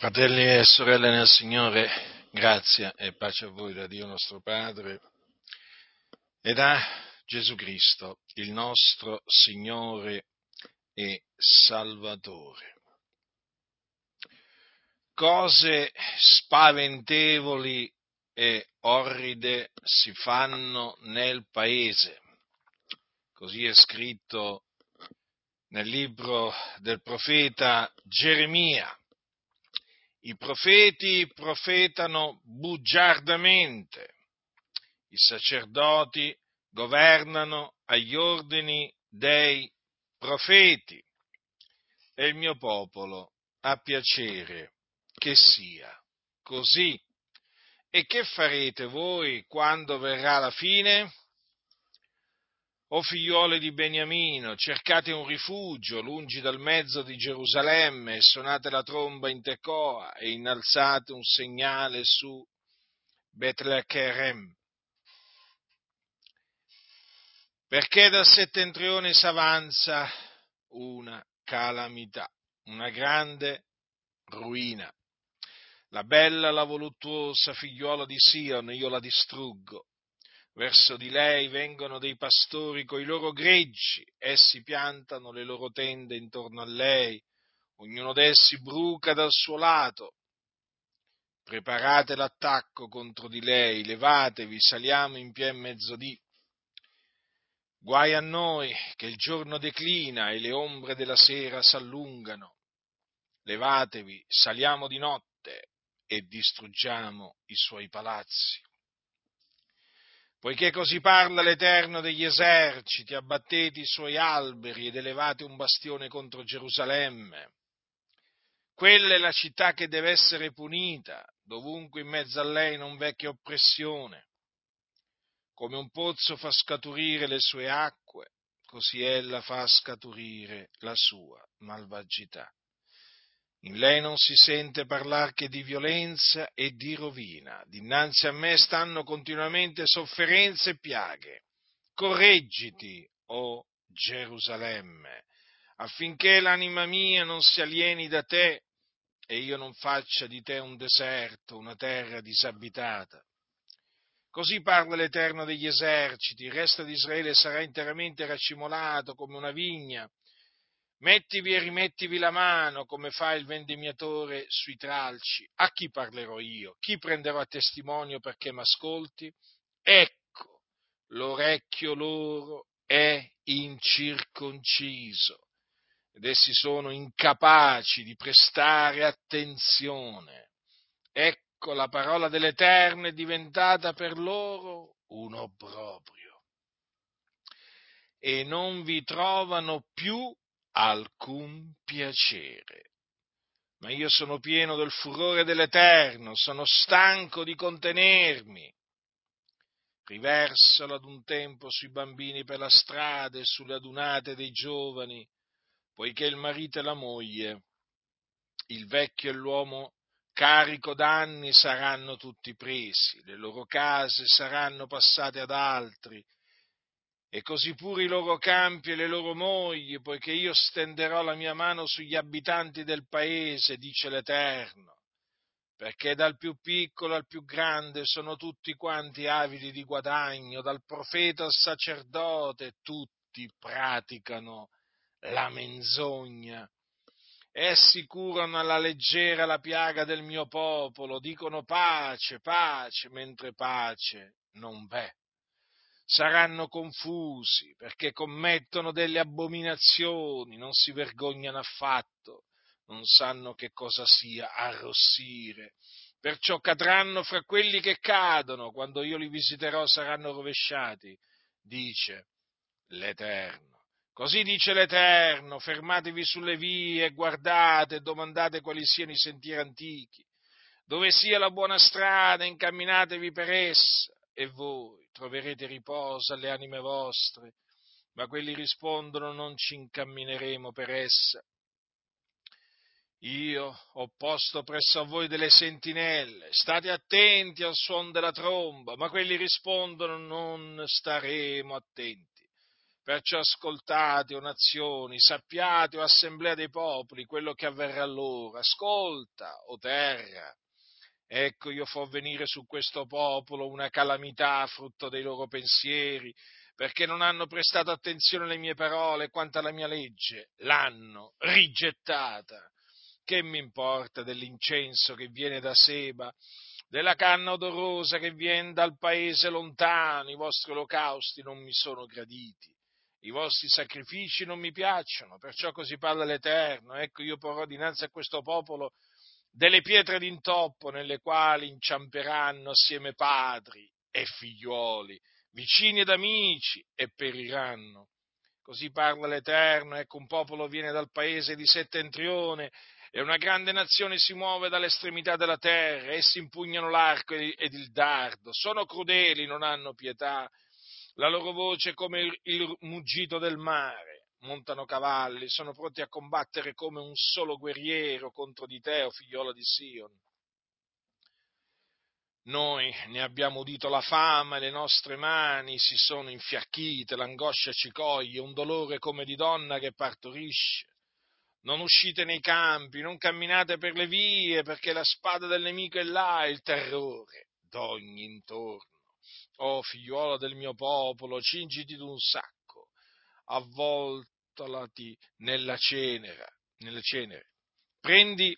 Fratelli e sorelle nel Signore, grazia e pace a voi da Dio nostro Padre e da Gesù Cristo, il nostro Signore e Salvatore. Cose spaventevoli e orride si fanno nel paese. Così è scritto nel libro del profeta Geremia i profeti profetano bugiardamente, i sacerdoti governano agli ordini dei profeti e il mio popolo ha piacere che sia così. E che farete voi quando verrà la fine? O figliuole di Beniamino, cercate un rifugio lungi dal mezzo di Gerusalemme e suonate la tromba in Tecoa e innalzate un segnale su Betlecherem. Perché dal settentrione s'avanza una calamità, una grande ruina. La bella, la voluttuosa figliuola di Sion, io la distruggo Verso di lei vengono dei pastori coi loro greggi, essi piantano le loro tende intorno a lei, ognuno d'essi bruca dal suo lato. Preparate l'attacco contro di lei, levatevi, saliamo in pie mezzodì. Guai a noi che il giorno declina e le ombre della sera s'allungano. Levatevi, saliamo di notte e distruggiamo i suoi palazzi. Poiché così parla l'Eterno degli eserciti, abbattete i suoi alberi ed elevate un bastione contro Gerusalemme. Quella è la città che deve essere punita, dovunque in mezzo a lei non vecchia oppressione. Come un pozzo fa scaturire le sue acque, così ella fa scaturire la sua malvagità. In lei non si sente parlare che di violenza e di rovina. Dinanzi a me stanno continuamente sofferenze e piaghe. Correggiti, o oh Gerusalemme, affinché l'anima mia non si alieni da te e io non faccia di te un deserto, una terra disabitata. Così parla l'Eterno degli eserciti, il resto di Israele sarà interamente racimolato come una vigna Mettivi e rimettivi la mano come fa il vendemmiatore sui tralci. A chi parlerò io? Chi prenderò a testimonio perché m'ascolti? Ecco, l'orecchio loro è incirconciso ed essi sono incapaci di prestare attenzione. Ecco, la parola dell'Eterno è diventata per loro un obbrobrio e non vi trovano più alcun piacere. Ma io sono pieno del furore dell'Eterno, sono stanco di contenermi. Riversalo ad un tempo sui bambini per la strada e sulle adunate dei giovani, poiché il marito e la moglie, il vecchio e l'uomo carico d'anni saranno tutti presi, le loro case saranno passate ad altri, e così pure i loro campi e le loro mogli, poiché io stenderò la mia mano sugli abitanti del paese, dice l'Eterno, perché dal più piccolo al più grande sono tutti quanti avidi di guadagno, dal profeta al sacerdote, tutti praticano la menzogna. Essi curano alla leggera la piaga del mio popolo, dicono pace, pace, mentre pace non v'è saranno confusi perché commettono delle abominazioni, non si vergognano affatto, non sanno che cosa sia arrossire. Perciò cadranno fra quelli che cadono, quando io li visiterò saranno rovesciati, dice l'Eterno. Così dice l'Eterno, fermatevi sulle vie, guardate e domandate quali siano i sentieri antichi, dove sia la buona strada, incamminatevi per essa, e voi troverete riposo alle anime vostre, ma quelli rispondono non ci incammineremo per essa. Io ho posto presso a voi delle sentinelle, state attenti al suono della tromba, ma quelli rispondono non staremo attenti. Perciò ascoltate, o nazioni, sappiate, o assemblea dei popoli, quello che avverrà loro. Ascolta, o terra. Ecco, io fo venire su questo popolo una calamità frutto dei loro pensieri, perché non hanno prestato attenzione alle mie parole quanto alla mia legge, l'hanno rigettata. Che mi importa dell'incenso che viene da Seba, della canna odorosa che viene dal paese lontano, i vostri olocausti non mi sono graditi i vostri sacrifici non mi piacciono, perciò così parla l'Eterno. Ecco, io porrò dinanzi a questo popolo delle pietre d'intoppo nelle quali inciamperanno assieme padri e figliuoli, vicini ed amici e periranno. Così parla l'Eterno, ecco un popolo viene dal paese di settentrione e una grande nazione si muove dall'estremità della terra, essi impugnano l'arco ed il dardo, sono crudeli, non hanno pietà, la loro voce è come il, il muggito del mare, montano cavalli, sono pronti a combattere come un solo guerriero contro di te, o figliolo di Sion. Noi ne abbiamo udito la fama le nostre mani si sono infiacchite, l'angoscia ci coglie, un dolore come di donna che partorisce. Non uscite nei campi, non camminate per le vie, perché la spada del nemico è là il terrore d'ogni intorno. Oh figliuolo del mio popolo, cingiti d'un sacco, avvoltolati nella cenera, nelle cenere. Prendi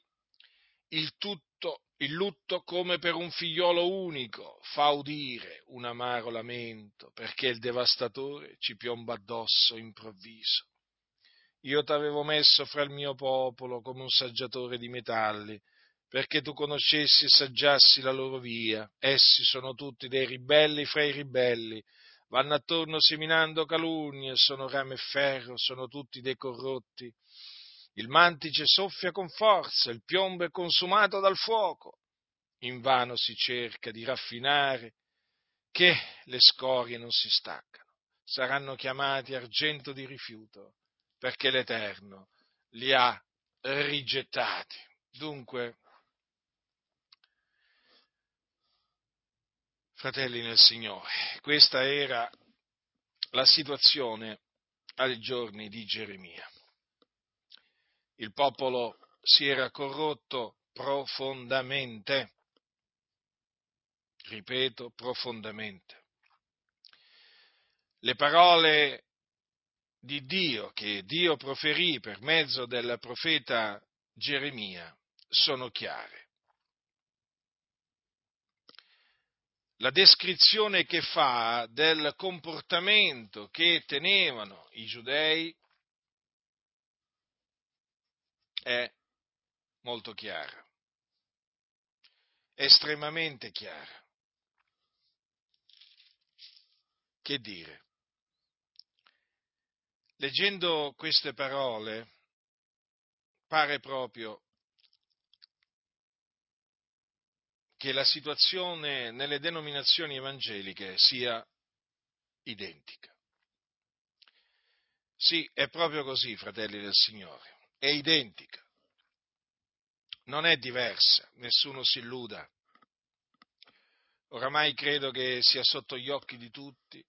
il tutto, il lutto come per un figliolo unico, fa udire un amaro lamento, perché il devastatore ci piomba addosso improvviso. Io t'avevo messo fra il mio popolo come un saggiatore di metalli, perché tu conoscessi e saggiassi la loro via. Essi sono tutti dei ribelli fra i ribelli, vanno attorno seminando calunnie, sono rame e ferro, sono tutti dei corrotti. Il mantice soffia con forza, il piombo è consumato dal fuoco. Invano si cerca di raffinare che le scorie non si staccano. Saranno chiamati argento di rifiuto, perché l'Eterno li ha rigettati. Dunque, Fratelli nel Signore, questa era la situazione ai giorni di Geremia. Il popolo si era corrotto profondamente, ripeto, profondamente. Le parole di Dio che Dio proferì per mezzo del profeta Geremia sono chiare. La descrizione che fa del comportamento che tenevano i giudei è molto chiara, estremamente chiara. Che dire? Leggendo queste parole pare proprio che la situazione nelle denominazioni evangeliche sia identica. Sì, è proprio così, fratelli del Signore, è identica, non è diversa, nessuno si illuda. Oramai credo che sia sotto gli occhi di tutti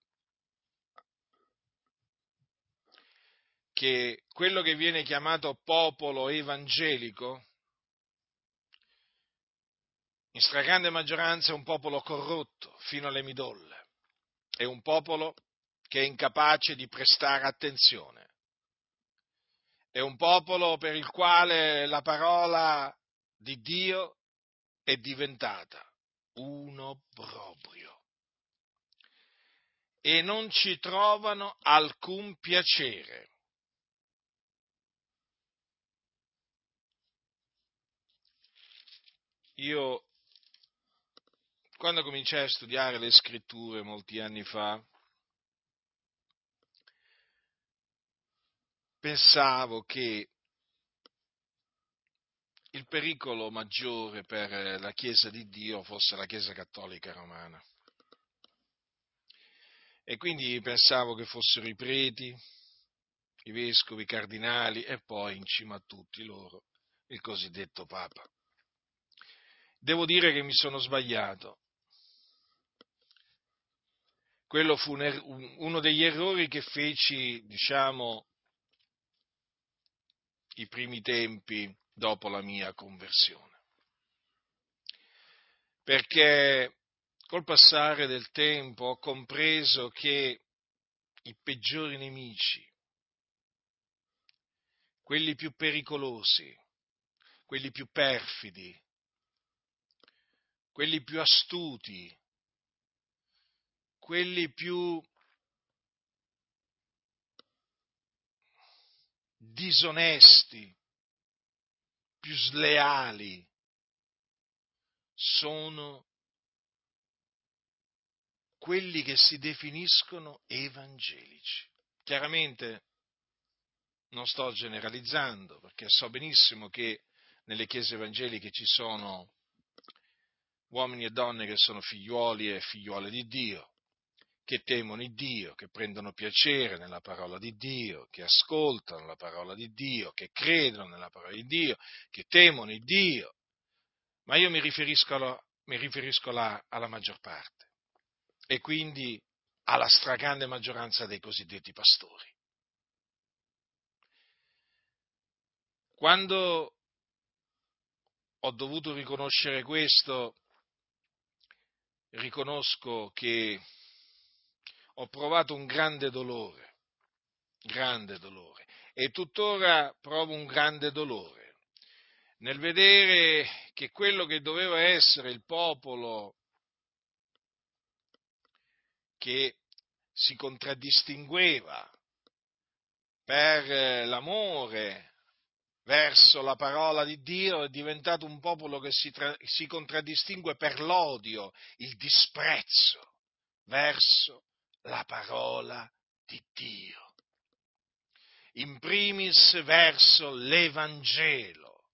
che quello che viene chiamato popolo evangelico in stragrande maggioranza è un popolo corrotto fino alle midolle, è un popolo che è incapace di prestare attenzione, è un popolo per il quale la parola di Dio è diventata un obbrobrio e non ci trovano alcun piacere. Io quando cominciai a studiare le scritture molti anni fa, pensavo che il pericolo maggiore per la Chiesa di Dio fosse la Chiesa cattolica romana. E quindi pensavo che fossero i preti, i vescovi, i cardinali e poi in cima a tutti loro il cosiddetto Papa. Devo dire che mi sono sbagliato quello fu er- uno degli errori che feci, diciamo, i primi tempi dopo la mia conversione. Perché col passare del tempo ho compreso che i peggiori nemici, quelli più pericolosi, quelli più perfidi, quelli più astuti, quelli più disonesti, più sleali, sono quelli che si definiscono evangelici. Chiaramente non sto generalizzando, perché so benissimo che nelle chiese evangeliche ci sono uomini e donne che sono figliuoli e figliuole di Dio, che temono Dio, che prendono piacere nella parola di Dio, che ascoltano la parola di Dio, che credono nella parola di Dio, che temono Dio. Ma io mi riferisco, alla, mi riferisco alla, alla maggior parte e quindi alla stragrande maggioranza dei cosiddetti pastori. Quando ho dovuto riconoscere questo, riconosco che ho provato un grande dolore, grande dolore, e tuttora provo un grande dolore. Nel vedere che quello che doveva essere il popolo che si contraddistingueva per l'amore verso la parola di Dio è diventato un popolo che si, tra- si contraddistingue per l'odio, il disprezzo verso la parola di Dio. In primis verso l'Evangelo,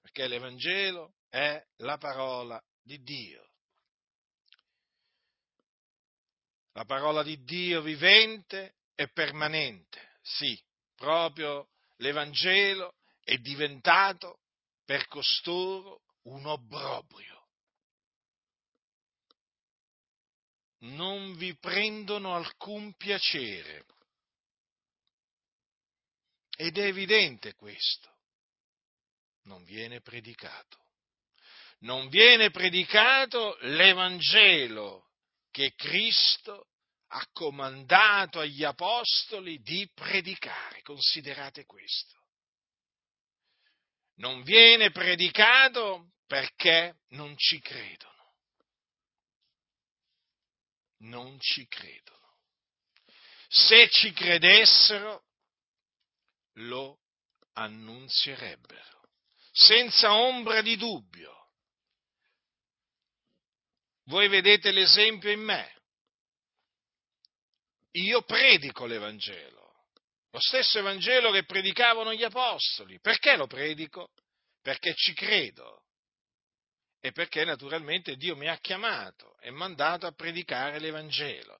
perché l'Evangelo è la parola di Dio. La parola di Dio vivente e permanente, sì, proprio l'Evangelo è diventato per costoro un obbrobrio. Non vi prendono alcun piacere. Ed è evidente questo. Non viene predicato. Non viene predicato l'Evangelo che Cristo ha comandato agli apostoli di predicare. Considerate questo. Non viene predicato perché non ci credono non ci credono. Se ci credessero, lo annunzierebbero, senza ombra di dubbio. Voi vedete l'esempio in me. Io predico l'Evangelo, lo stesso Evangelo che predicavano gli Apostoli. Perché lo predico? Perché ci credo e perché naturalmente Dio mi ha chiamato e mandato a predicare l'Evangelo.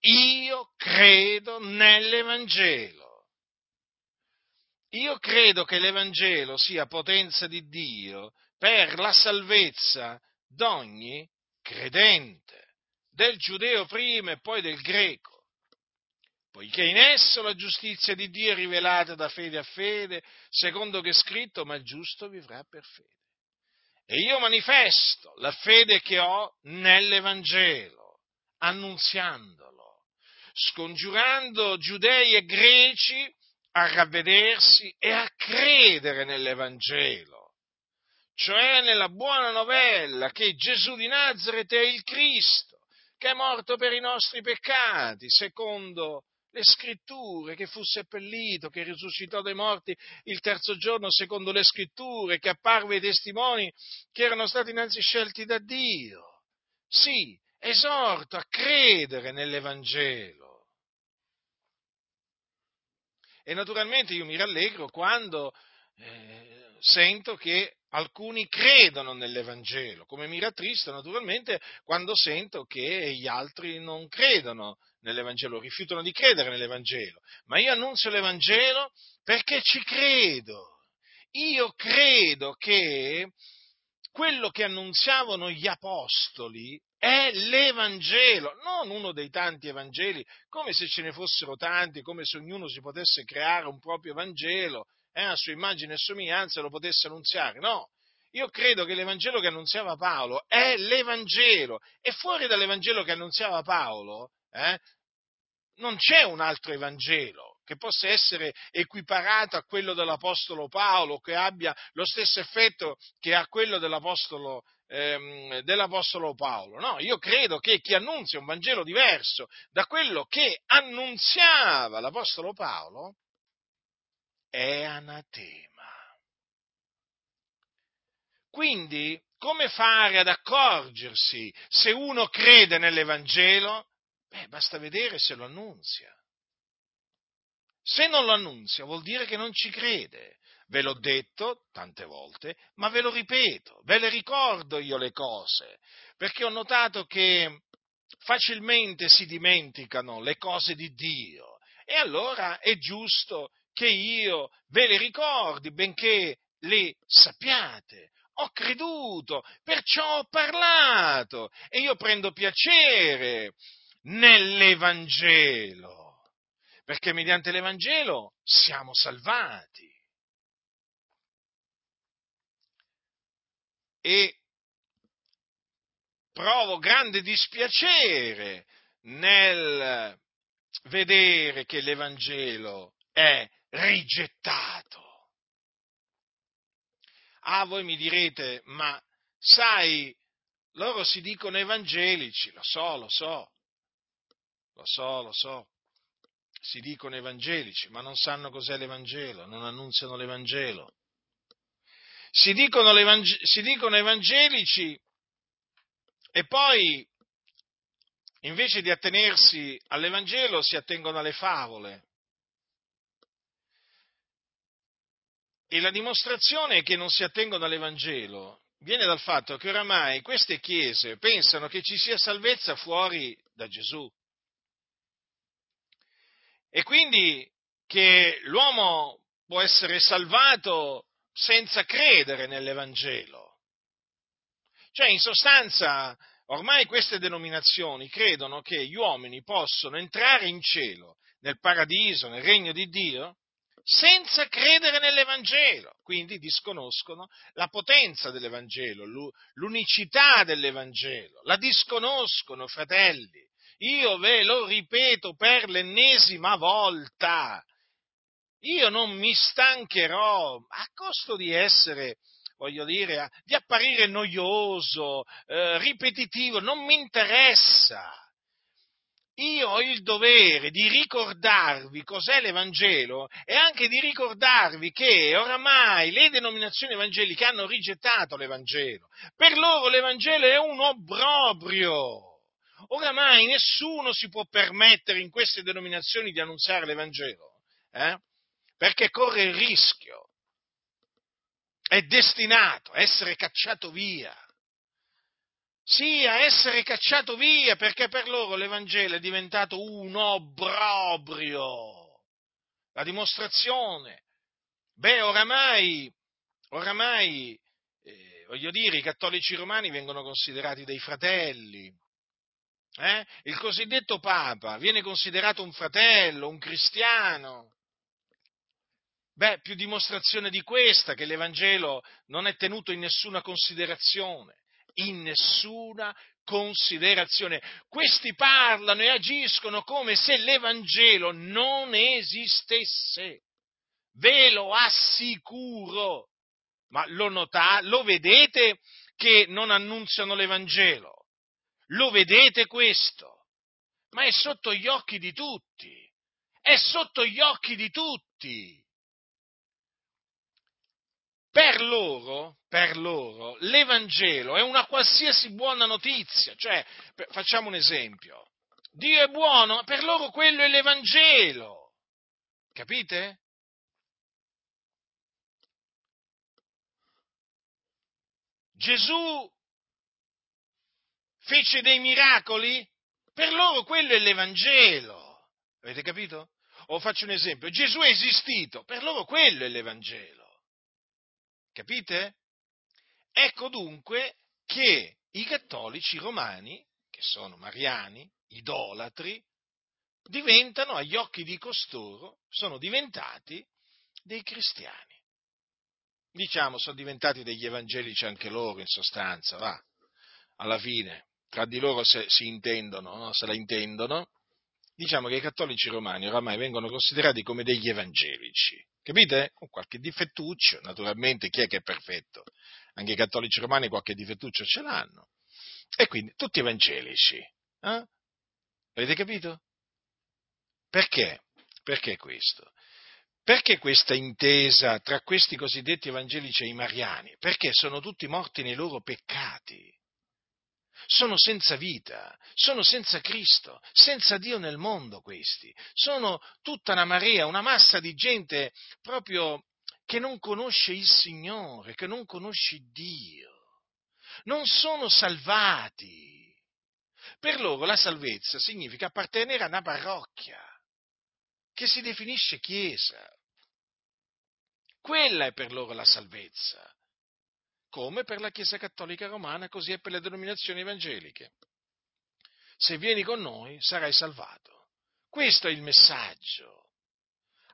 Io credo nell'Evangelo. Io credo che l'Evangelo sia potenza di Dio per la salvezza d'ogni credente, del giudeo prima e poi del greco, poiché in esso la giustizia di Dio è rivelata da fede a fede, secondo che è scritto, ma il giusto vivrà per fede. E io manifesto la fede che ho nell'Evangelo, annunziandolo, scongiurando giudei e greci a ravvedersi e a credere nell'Evangelo, cioè nella buona novella che Gesù di Nazareth è il Cristo, che è morto per i nostri peccati, secondo le scritture, che fu seppellito, che risuscitò dai morti il terzo giorno secondo le scritture, che apparve ai testimoni che erano stati innanzi scelti da Dio. Sì, esorto a credere nell'Evangelo. E naturalmente io mi rallegro quando eh, sento che alcuni credono nell'Evangelo, come mi rattrista naturalmente quando sento che gli altri non credono nell'Evangelo, rifiutano di credere nell'Evangelo, ma io annuncio l'Evangelo perché ci credo. Io credo che quello che annunziavano gli apostoli è l'Evangelo, non uno dei tanti Evangeli, come se ce ne fossero tanti, come se ognuno si potesse creare un proprio Evangelo, eh, a sua immagine e somiglianza lo potesse annunziare. No, io credo che l'Evangelo che annunziava Paolo è l'Evangelo e fuori dall'Evangelo che annunziava Paolo eh, non c'è un altro Evangelo che possa essere equiparato a quello dell'Apostolo Paolo, che abbia lo stesso effetto che ha quello dell'Apostolo, ehm, dell'Apostolo Paolo. No, io credo che chi annunzia un Vangelo diverso da quello che annunziava l'Apostolo Paolo è anatema. Quindi, come fare ad accorgersi se uno crede nell'Evangelo? Beh, basta vedere se lo annunzia. Se non lo annunzia vuol dire che non ci crede. Ve l'ho detto tante volte, ma ve lo ripeto, ve le ricordo io le cose, perché ho notato che facilmente si dimenticano le cose di Dio e allora è giusto che io ve le ricordi, benché le sappiate ho creduto, perciò ho parlato e io prendo piacere nell'Evangelo, perché mediante l'Evangelo siamo salvati. E provo grande dispiacere nel vedere che l'Evangelo è rigettato. Ah, voi mi direte, ma sai, loro si dicono evangelici, lo so, lo so, lo so, lo so, si dicono evangelici, ma non sanno cos'è l'Evangelo, non annunziano l'Evangelo. Si dicono, si dicono evangelici e poi, invece di attenersi all'Evangelo, si attengono alle favole. E la dimostrazione che non si attengono all'Evangelo viene dal fatto che oramai queste chiese pensano che ci sia salvezza fuori da Gesù. E quindi che l'uomo può essere salvato senza credere nell'Evangelo. Cioè, in sostanza, ormai queste denominazioni credono che gli uomini possono entrare in cielo, nel paradiso, nel regno di Dio, senza credere nell'Evangelo, quindi disconoscono la potenza dell'Evangelo, l'unicità dell'Evangelo, la disconoscono, fratelli. Io ve lo ripeto per l'ennesima volta. Io non mi stancherò a costo di essere, voglio dire, di apparire noioso, eh, ripetitivo, non mi interessa io ho il dovere di ricordarvi cos'è l'Evangelo e anche di ricordarvi che oramai le denominazioni evangeliche hanno rigettato l'Evangelo. Per loro l'Evangelo è un obbrobrio. Oramai nessuno si può permettere in queste denominazioni di annunziare l'Evangelo, eh? perché corre il rischio, è destinato a essere cacciato via sì, a essere cacciato via, perché per loro l'Evangelo è diventato un obbrobrio. La dimostrazione. Beh, oramai, oramai, eh, voglio dire, i cattolici romani vengono considerati dei fratelli. Eh? Il cosiddetto Papa viene considerato un fratello, un cristiano. Beh, più dimostrazione di questa che l'Evangelo non è tenuto in nessuna considerazione in nessuna considerazione. Questi parlano e agiscono come se l'Evangelo non esistesse. Ve lo assicuro. Ma lo notate, lo vedete che non annunziano l'Evangelo? Lo vedete questo? Ma è sotto gli occhi di tutti. È sotto gli occhi di tutti. Per loro, per loro, l'Evangelo è una qualsiasi buona notizia, cioè, facciamo un esempio, Dio è buono, per loro quello è l'Evangelo, capite? Gesù fece dei miracoli, per loro quello è l'Evangelo, avete capito? O faccio un esempio, Gesù è esistito, per loro quello è l'Evangelo. Capite? Ecco dunque che i cattolici romani sono mariani, idolatri, diventano agli occhi di costoro, sono diventati dei cristiani. Diciamo, sono diventati degli evangelici anche loro, in sostanza, va. Alla fine, tra di loro se, si intendono, no? se la intendono, diciamo che i cattolici romani oramai vengono considerati come degli evangelici. Capite? Con qualche difettuccio, naturalmente chi è che è perfetto? Anche i cattolici romani qualche difettuccio ce l'hanno. E quindi tutti evangelici. Eh? Avete capito? Perché? Perché questo? Perché questa intesa tra questi cosiddetti evangelici e i mariani? Perché sono tutti morti nei loro peccati sono senza vita, sono senza Cristo, senza Dio nel mondo questi, sono tutta una marea, una massa di gente proprio che non conosce il Signore, che non conosce Dio, non sono salvati. Per loro la salvezza significa appartenere a una parrocchia che si definisce Chiesa. Quella è per loro la salvezza come per la Chiesa Cattolica Romana, così è per le denominazioni evangeliche. Se vieni con noi sarai salvato. Questo è il messaggio.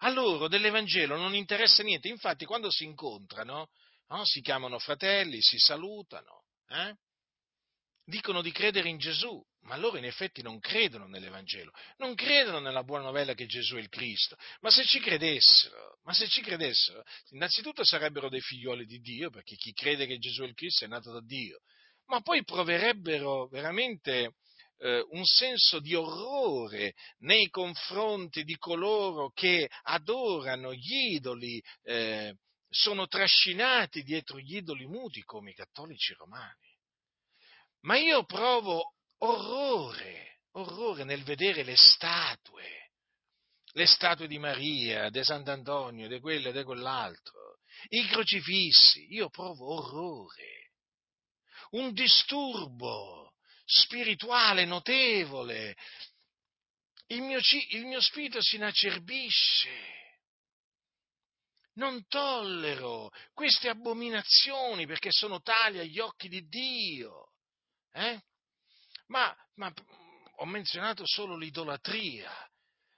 A loro dell'Evangelo non interessa niente, infatti quando si incontrano no, si chiamano fratelli, si salutano, eh? Dicono di credere in Gesù, ma loro in effetti non credono nell'Evangelo, non credono nella buona novella che Gesù è il Cristo, ma se ci credessero, ma se ci credessero, innanzitutto sarebbero dei figlioli di Dio, perché chi crede che Gesù è il Cristo è nato da Dio, ma poi proverebbero veramente eh, un senso di orrore nei confronti di coloro che adorano gli idoli, eh, sono trascinati dietro gli idoli muti come i cattolici romani. Ma io provo orrore, orrore nel vedere le statue, le statue di Maria, di Sant'Antonio, di quello e di quell'altro, i crocifissi, io provo orrore, un disturbo spirituale notevole, il mio, il mio spirito si inacerbisce. Non tollero queste abominazioni perché sono tali agli occhi di Dio. Eh? Ma, ma ho menzionato solo l'idolatria,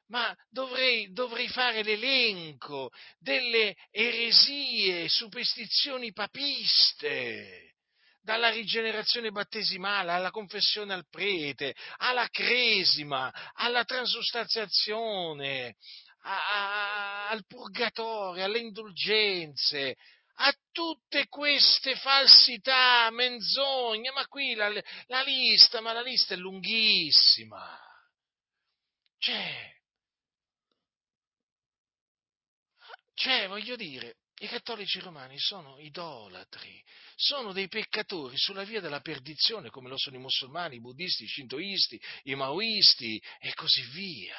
ma dovrei, dovrei, fare l'elenco delle eresie, superstizioni papiste, dalla rigenerazione battesimale alla confessione al prete, alla cresima, alla transustanziazione, a, a, al purgatorio, alle indulgenze, a tutte queste falsità, menzogne, ma qui la, la lista, ma la lista è lunghissima. Cioè, cioè, voglio dire, i cattolici romani sono idolatri, sono dei peccatori sulla via della perdizione, come lo sono i musulmani, i buddisti, i shintoisti, i maoisti e così via.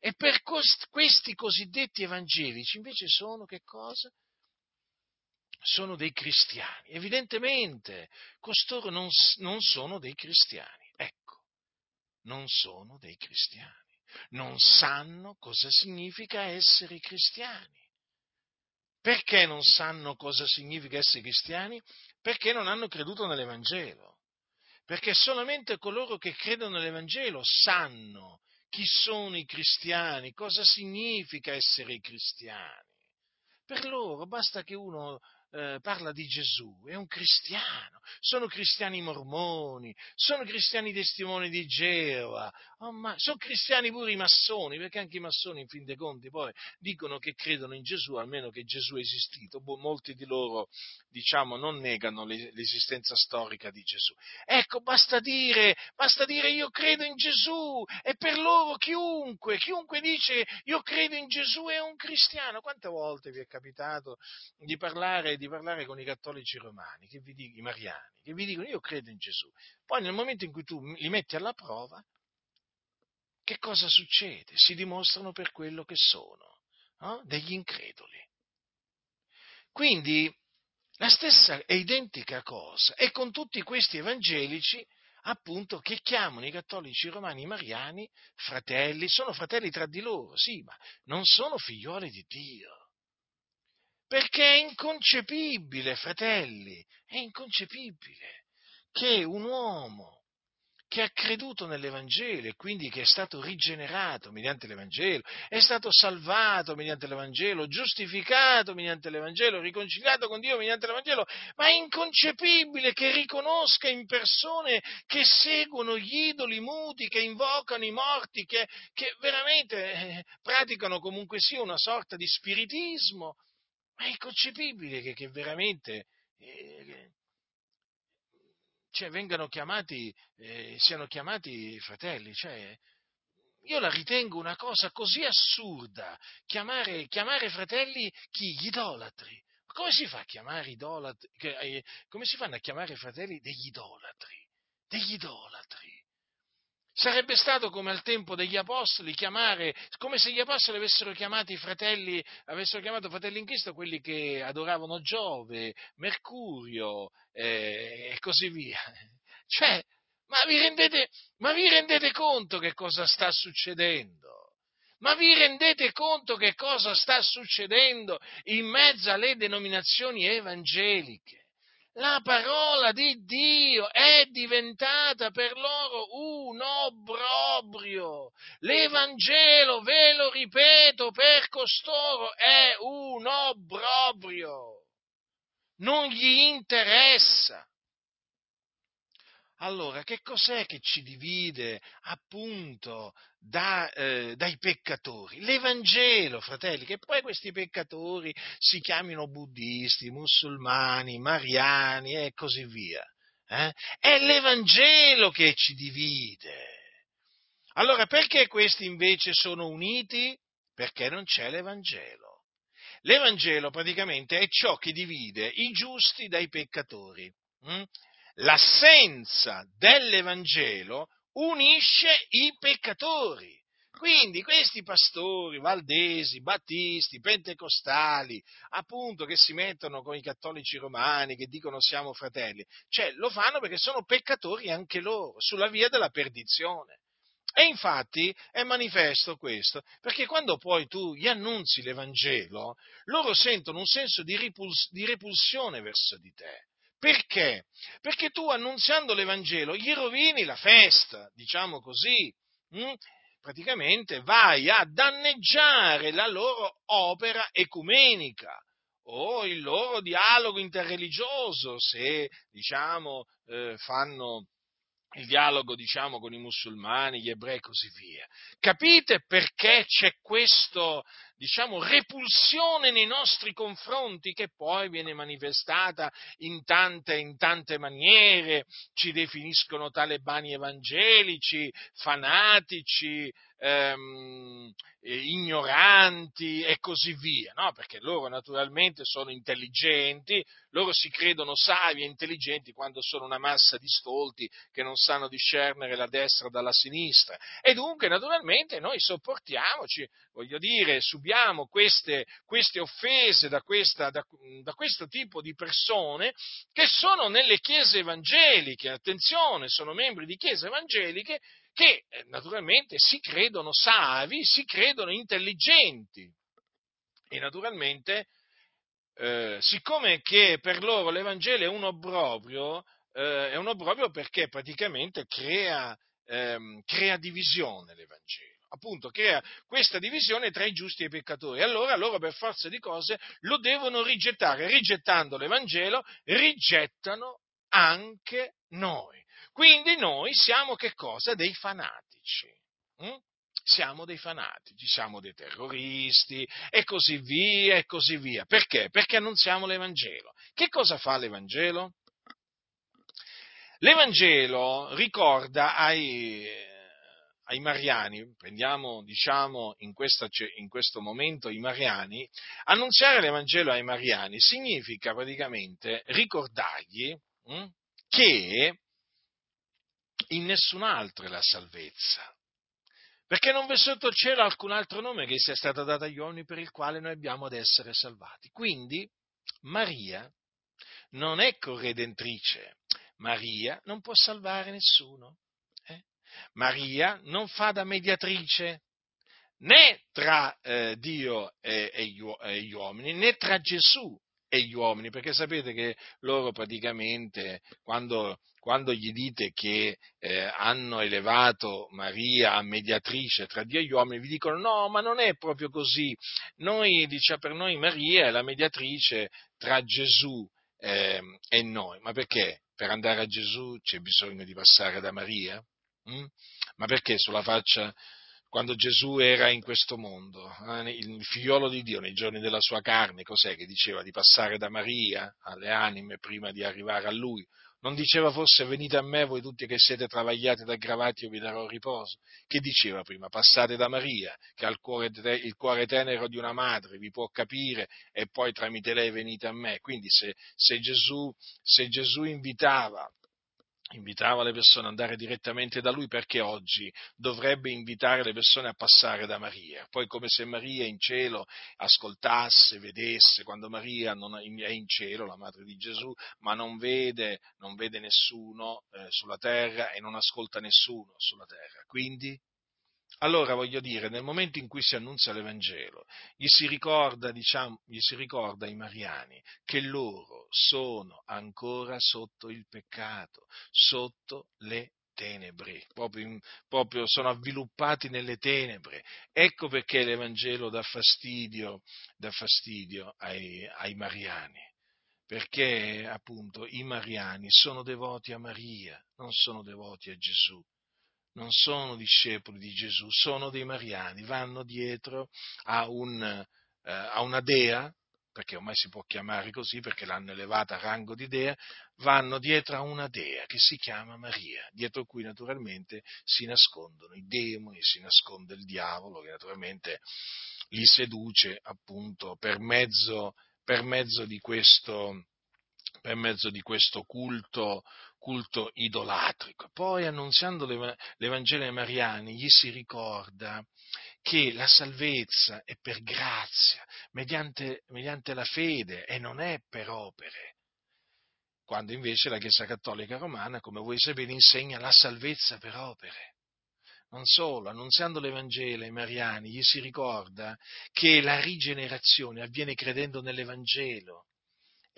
E per cost- questi cosiddetti evangelici invece sono che cosa? Sono dei cristiani. Evidentemente costoro non, non sono dei cristiani. Ecco, non sono dei cristiani. Non sanno cosa significa essere cristiani. Perché non sanno cosa significa essere cristiani? Perché non hanno creduto nell'Evangelo. Perché solamente coloro che credono nell'Evangelo sanno chi sono i cristiani, cosa significa essere cristiani. Per loro basta che uno eh, parla di Gesù, è un cristiano, sono cristiani mormoni, sono cristiani testimoni di Geova, oh, ma, sono cristiani pure i massoni, perché anche i massoni in fin dei conti poi dicono che credono in Gesù, almeno che Gesù è esistito, boh, molti di loro diciamo non negano l'esistenza storica di Gesù. Ecco, basta dire, basta dire io credo in Gesù e per loro chiunque, chiunque dice io credo in Gesù è un cristiano. Quante volte vi è capitato di parlare di parlare con i cattolici romani, che vi dicono, i mariani, che vi dicono io credo in Gesù. Poi nel momento in cui tu li metti alla prova, che cosa succede? Si dimostrano per quello che sono, no? degli increduli. Quindi la stessa è identica cosa e con tutti questi evangelici appunto che chiamano i cattolici romani mariani fratelli, sono fratelli tra di loro, sì, ma non sono figlioli di Dio. Perché è inconcepibile, fratelli, è inconcepibile che un uomo che ha creduto nell'Evangelo e quindi che è stato rigenerato mediante l'Evangelo, è stato salvato mediante l'Evangelo, giustificato mediante l'Evangelo, riconciliato con Dio mediante l'Evangelo, ma è inconcepibile che riconosca in persone che seguono gli idoli muti, che invocano i morti, che, che veramente eh, praticano comunque sia una sorta di spiritismo, ma è inconcepibile che, che veramente... Eh, cioè vengano chiamati, eh, siano chiamati fratelli, cioè, io la ritengo una cosa così assurda, chiamare, chiamare fratelli chi? Gli idolatri. come si fa a chiamare idolatri? Eh, come si fanno a chiamare fratelli degli idolatri? Degli idolatri. Sarebbe stato come al tempo degli apostoli chiamare, come se gli apostoli avessero chiamato fratelli, avessero chiamato fratelli in Cristo quelli che adoravano Giove, Mercurio eh, e così via. Cioè, ma vi, rendete, ma vi rendete conto che cosa sta succedendo? Ma vi rendete conto che cosa sta succedendo in mezzo alle denominazioni evangeliche? La parola di Dio è diventata per loro un obbrobrio. L'Evangelo, ve lo ripeto, per costoro è un obbrobrio. Non gli interessa. Allora, che cos'è che ci divide appunto da, eh, dai peccatori? L'Evangelo, fratelli, che poi questi peccatori si chiamino buddisti, musulmani, mariani e così via. Eh? È l'Evangelo che ci divide. Allora, perché questi invece sono uniti? Perché non c'è l'Evangelo. L'Evangelo praticamente è ciò che divide i giusti dai peccatori. Hm? L'assenza dell'Evangelo unisce i peccatori. Quindi questi pastori valdesi, battisti, pentecostali, appunto che si mettono con i cattolici romani, che dicono siamo fratelli, cioè lo fanno perché sono peccatori anche loro, sulla via della perdizione. E infatti è manifesto questo, perché quando poi tu gli annunzi l'Evangelo, loro sentono un senso di, ripuls- di repulsione verso di te. Perché? Perché tu annunziando l'Evangelo gli rovini la festa, diciamo così. Hm? Praticamente vai a danneggiare la loro opera ecumenica o il loro dialogo interreligioso se, diciamo, eh, fanno il dialogo, diciamo, con i musulmani, gli ebrei e così via. Capite perché c'è questo, diciamo, repulsione nei nostri confronti che poi viene manifestata in tante, in tante maniere, ci definiscono talebani evangelici, fanatici, ehm, ignoranti e così via, no? perché loro naturalmente sono intelligenti, loro si credono savi e intelligenti quando sono una massa di stolti che non sanno discernere la destra dalla sinistra. E dunque naturalmente noi sopportiamoci, voglio dire, subiamo queste, queste offese da, questa, da, da questo tipo di persone che sono nelle chiese evangeliche, attenzione, sono membri di chiese evangeliche che eh, naturalmente si credono savi, si credono intelligenti. E naturalmente, eh, siccome che per loro l'Evangelo è un obbrobrio, eh, è un obbrobrio perché praticamente crea, ehm, crea divisione l'Evangelo appunto crea questa divisione tra i giusti e i peccatori. Allora loro per forza di cose lo devono rigettare. Rigettando l'Evangelo, rigettano anche noi. Quindi noi siamo che cosa? Dei fanatici. Hm? Siamo dei fanatici, siamo dei terroristi e così via e così via. Perché? Perché annunziamo l'Evangelo. Che cosa fa l'Evangelo? L'Evangelo ricorda ai, ai mariani, prendiamo diciamo in, questa, in, questo momento i mariani, annunziare l'Evangelo ai mariani significa praticamente ricordargli hm, che in nessun altro è la salvezza. Perché non v'è sotto il cielo alcun altro nome che sia stato dato agli uomini per il quale noi abbiamo ad essere salvati. Quindi Maria non è corredentrice, Maria non può salvare nessuno. Maria non fa da mediatrice né tra eh, Dio e, e, gli, e, gli, uomini, né tra Gesù e gli uomini, perché sapete che loro praticamente quando, quando gli dite che eh, hanno elevato Maria a mediatrice tra Dio e gli uomini, vi dicono no, ma non è proprio così. Noi, dice, per noi Maria è la mediatrice tra Gesù eh, e noi. Ma perché? Per andare a Gesù c'è bisogno di passare da Maria? Mm? Ma perché sulla faccia quando Gesù era in questo mondo, eh, il figliolo di Dio nei giorni della sua carne, cos'è che diceva di passare da Maria alle anime prima di arrivare a lui? Non diceva forse venite a me voi tutti che siete travagliati ed aggravati, io vi darò riposo? Che diceva prima? Passate da Maria, che ha il cuore, il cuore tenero di una madre, vi può capire e poi tramite lei venite a me. Quindi se, se, Gesù, se Gesù invitava invitava le persone ad andare direttamente da lui perché oggi dovrebbe invitare le persone a passare da Maria. Poi come se Maria in cielo ascoltasse, vedesse, quando Maria è in cielo, la madre di Gesù, ma non vede, non vede nessuno eh, sulla terra e non ascolta nessuno sulla terra. Quindi allora voglio dire, nel momento in cui si annunzia l'Evangelo, gli si ricorda, diciamo, gli si ricorda ai mariani che loro sono ancora sotto il peccato, sotto le tenebre, proprio, proprio, sono avviluppati nelle tenebre. Ecco perché l'Evangelo dà fastidio, dà fastidio ai, ai mariani perché appunto i mariani sono devoti a Maria, non sono devoti a Gesù non sono discepoli di Gesù, sono dei mariani, vanno dietro a, un, eh, a una dea, perché ormai si può chiamare così perché l'hanno elevata a rango di dea, vanno dietro a una dea che si chiama Maria, dietro cui naturalmente si nascondono i demoni, si nasconde il diavolo che naturalmente li seduce appunto per mezzo, per mezzo di questo per mezzo di questo culto, culto idolatrico. Poi, annunziando l'Evangelo ai Mariani, gli si ricorda che la salvezza è per grazia, mediante, mediante la fede e non è per opere quando invece la Chiesa Cattolica Romana, come voi sapete, insegna la salvezza per opere. Non solo, annunziando l'Evangelo ai Mariani, gli si ricorda che la rigenerazione avviene credendo nell'Evangelo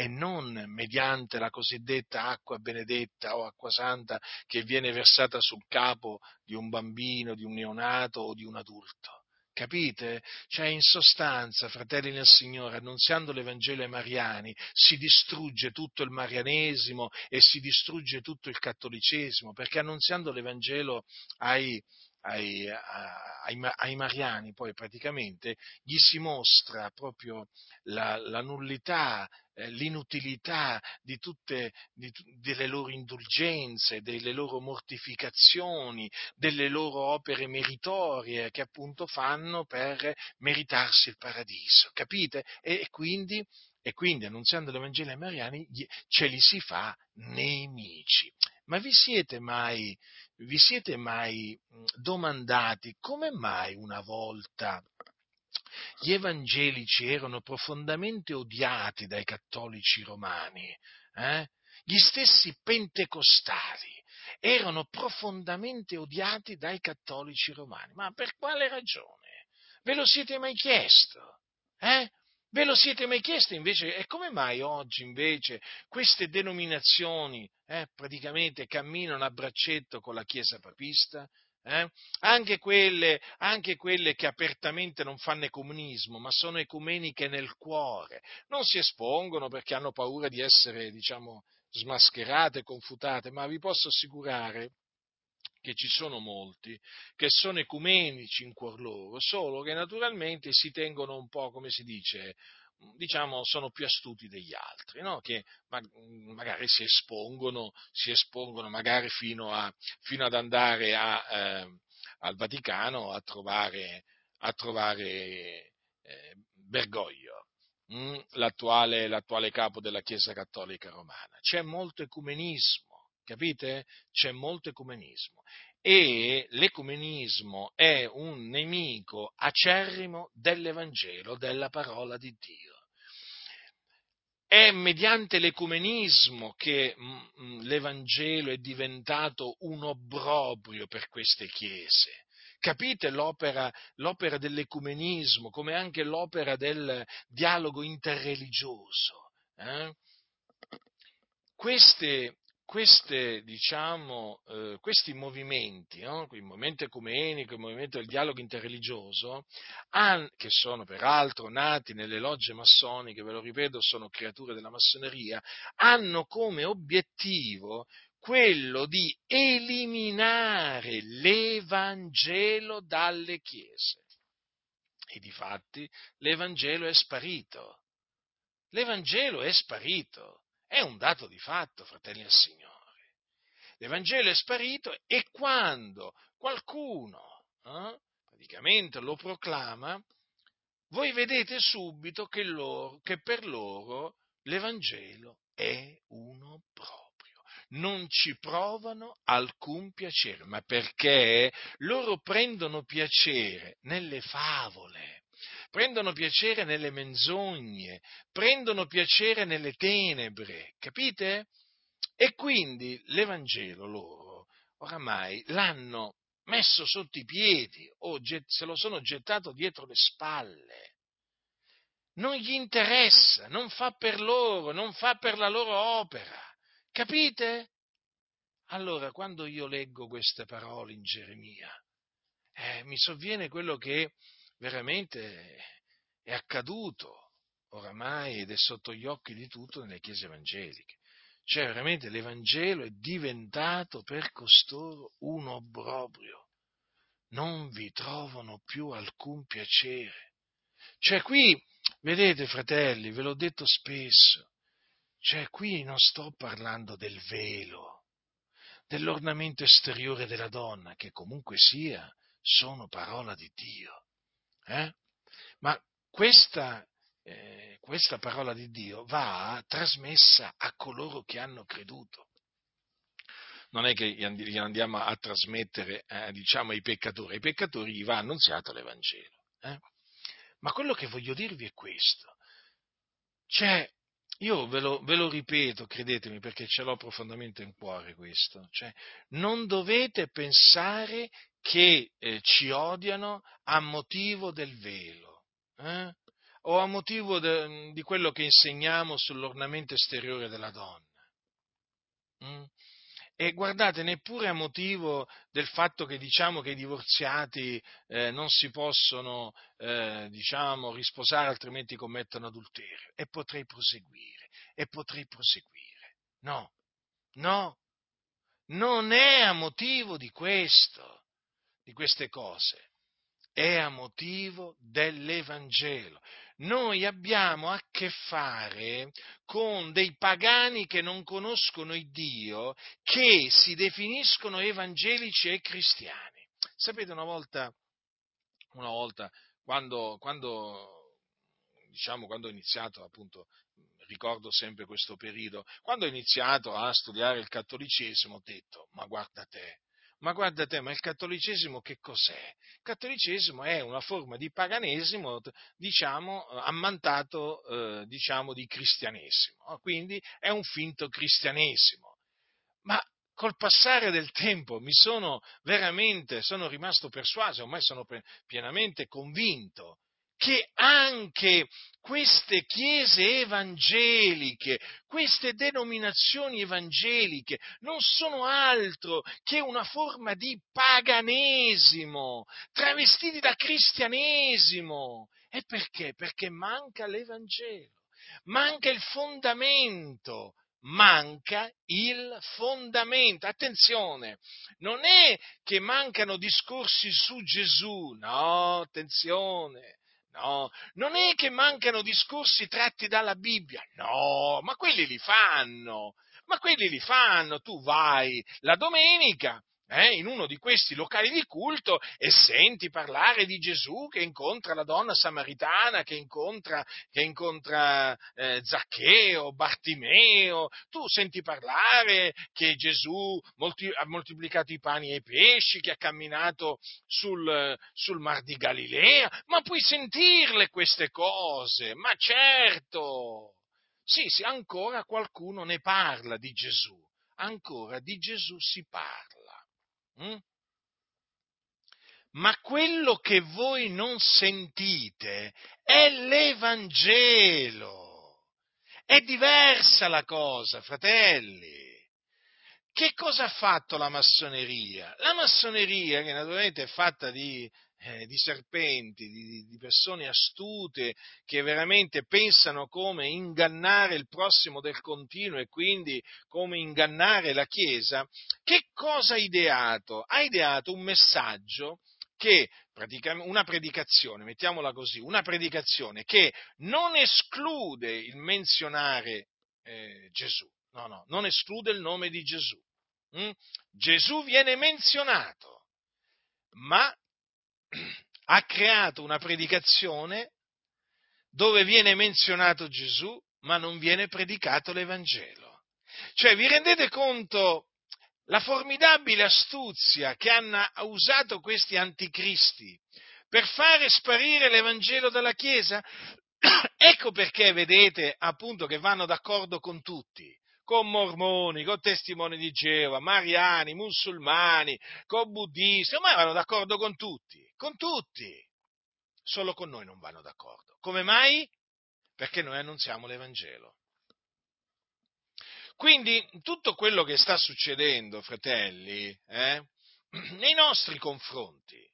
e non mediante la cosiddetta acqua benedetta o acqua santa che viene versata sul capo di un bambino, di un neonato o di un adulto. Capite? Cioè, in sostanza, fratelli nel Signore, annunziando l'Evangelo ai mariani, si distrugge tutto il marianesimo e si distrugge tutto il cattolicesimo, perché annunziando l'Evangelo ai, ai, ai, ai, mariani, poi praticamente gli si mostra proprio la, la nullità, eh, l'inutilità di tutte di, delle loro indulgenze, delle loro mortificazioni, delle loro opere meritorie che appunto fanno per meritarsi il paradiso, capite? E, e quindi e quindi annunziando l'Evangelo ai Mariani ce li si fa nemici. Ma vi siete mai, vi siete mai domandati come mai una volta gli evangelici erano profondamente odiati dai cattolici romani? Eh? Gli stessi pentecostali erano profondamente odiati dai cattolici romani. Ma per quale ragione? Ve lo siete mai chiesto? Eh? Ve lo siete mai chiesto invece? E come mai oggi invece queste denominazioni eh, praticamente camminano a braccetto con la Chiesa papista? Eh? Anche, quelle, anche, quelle, che apertamente non fanno ecumenismo, ma sono ecumeniche nel cuore, non si espongono perché hanno paura di essere, diciamo, smascherate, confutate, ma vi posso assicurare che ci sono molti che sono ecumenici in cuor loro, solo che naturalmente si tengono un po', come si dice, diciamo, sono più astuti degli altri, no? che magari si espongono, si espongono magari fino, a, fino ad andare a, eh, al Vaticano a trovare, a trovare eh, Bergoglio, mm, l'attuale, l'attuale capo della Chiesa Cattolica Romana. C'è molto ecumenismo capite? C'è molto ecumenismo e l'ecumenismo è un nemico acerrimo dell'Evangelo, della parola di Dio. È mediante l'ecumenismo che mm, mm, l'Evangelo è diventato un obbrobrio per queste chiese. Capite l'opera, l'opera dell'ecumenismo, come anche l'opera del dialogo interreligioso eh, queste, queste, diciamo, eh, questi movimenti, no? il movimento ecumenico, il movimento del dialogo interreligioso, han, che sono peraltro nati nelle logge massoniche, ve lo ripeto, sono creature della massoneria, hanno come obiettivo quello di eliminare l'Evangelo dalle chiese. E difatti l'Evangelo è sparito. L'Evangelo è sparito. È un dato di fatto, fratelli del Signore. L'Evangelo è sparito e quando qualcuno eh, praticamente lo proclama, voi vedete subito che, loro, che per loro l'Evangelo è uno proprio. Non ci provano alcun piacere, ma perché? Loro prendono piacere nelle favole, prendono piacere nelle menzogne, prendono piacere nelle tenebre, capite? E quindi l'Evangelo loro oramai l'hanno messo sotto i piedi o se lo sono gettato dietro le spalle. Non gli interessa, non fa per loro, non fa per la loro opera. Capite? Allora, quando io leggo queste parole in Geremia, eh, mi sovviene quello che veramente è accaduto oramai ed è sotto gli occhi di tutti nelle chiese evangeliche. Cioè, veramente l'Evangelo è diventato per costoro un obbrobrio. Non vi trovano più alcun piacere. Cioè, qui, vedete, fratelli, ve l'ho detto spesso, cioè qui non sto parlando del velo, dell'ornamento esteriore della donna, che comunque sia, sono parola di Dio. Eh? Ma questa, eh, questa parola di Dio va trasmessa a coloro che hanno creduto. Non è che gli andiamo a trasmettere, eh, diciamo, ai peccatori. Ai peccatori gli va annunziato l'Evangelo. Eh? Ma quello che voglio dirvi è questo. C'è io ve lo, ve lo, ripeto, credetemi, perché ce l'ho profondamente in cuore questo. Cioè, non dovete pensare che eh, ci odiano a motivo del velo eh? o a motivo de, di quello che insegniamo sull'ornamento esteriore della donna. Mm? E guardate, neppure a motivo del fatto che diciamo che i divorziati eh, non si possono, eh, diciamo, risposare altrimenti commettono adulterio. E potrei proseguire, e potrei proseguire. No, no, non è a motivo di questo, di queste cose, è a motivo dell'Evangelo noi abbiamo a che fare con dei pagani che non conoscono il Dio, che si definiscono evangelici e cristiani. Sapete, una volta, una volta quando, quando, diciamo, quando ho iniziato, appunto, ricordo sempre questo periodo, quando ho iniziato a studiare il cattolicesimo ho detto, ma guarda te, ma guarda te, ma il cattolicesimo che cos'è? Il cattolicesimo è una forma di paganesimo, diciamo, ammantato, eh, diciamo, di cristianesimo. Quindi è un finto cristianesimo. Ma col passare del tempo mi sono veramente, sono rimasto persuaso, ormai sono pienamente convinto che anche queste chiese evangeliche, queste denominazioni evangeliche non sono altro che una forma di paganesimo, travestiti da cristianesimo. E perché? Perché manca l'Evangelo, manca il fondamento, manca il fondamento. Attenzione, non è che mancano discorsi su Gesù, no, attenzione No, non è che mancano discorsi tratti dalla Bibbia, no, ma quelli li fanno, ma quelli li fanno, tu vai la domenica eh, in uno di questi locali di culto e senti parlare di Gesù che incontra la donna samaritana, che incontra, che incontra eh, Zaccheo, Bartimeo, tu senti parlare che Gesù molti, ha moltiplicato i pani e i pesci, che ha camminato sul, sul Mar di Galilea, ma puoi sentirle queste cose, ma certo! Sì, sì, ancora qualcuno ne parla di Gesù, ancora di Gesù si parla. Mm? Ma quello che voi non sentite è l'Evangelo. È diversa la cosa, fratelli. Che cosa ha fatto la massoneria? La massoneria, che naturalmente è fatta di, eh, di serpenti, di, di, persone astute che veramente pensano come ingannare il prossimo del continuo e quindi come ingannare la Chiesa, che cosa ha ideato? Ha ideato un messaggio che una predicazione, mettiamola così, una predicazione che non esclude il menzionare eh, Gesù, no, no, non esclude il nome di Gesù. Mm? Gesù viene menzionato, ma ha creato una predicazione dove viene menzionato Gesù, ma non viene predicato l'Evangelo. Cioè, vi rendete conto la formidabile astuzia che hanno usato questi anticristi per fare sparire l'Evangelo dalla Chiesa? ecco perché vedete appunto che vanno d'accordo con tutti, con mormoni, con testimoni di Geova, mariani, musulmani, con buddisti, ormai vanno d'accordo con tutti, con tutti. Solo con noi non vanno d'accordo. Come mai? Perché noi annunziamo l'Evangelo. Quindi tutto quello che sta succedendo, fratelli, eh, nei nostri confronti,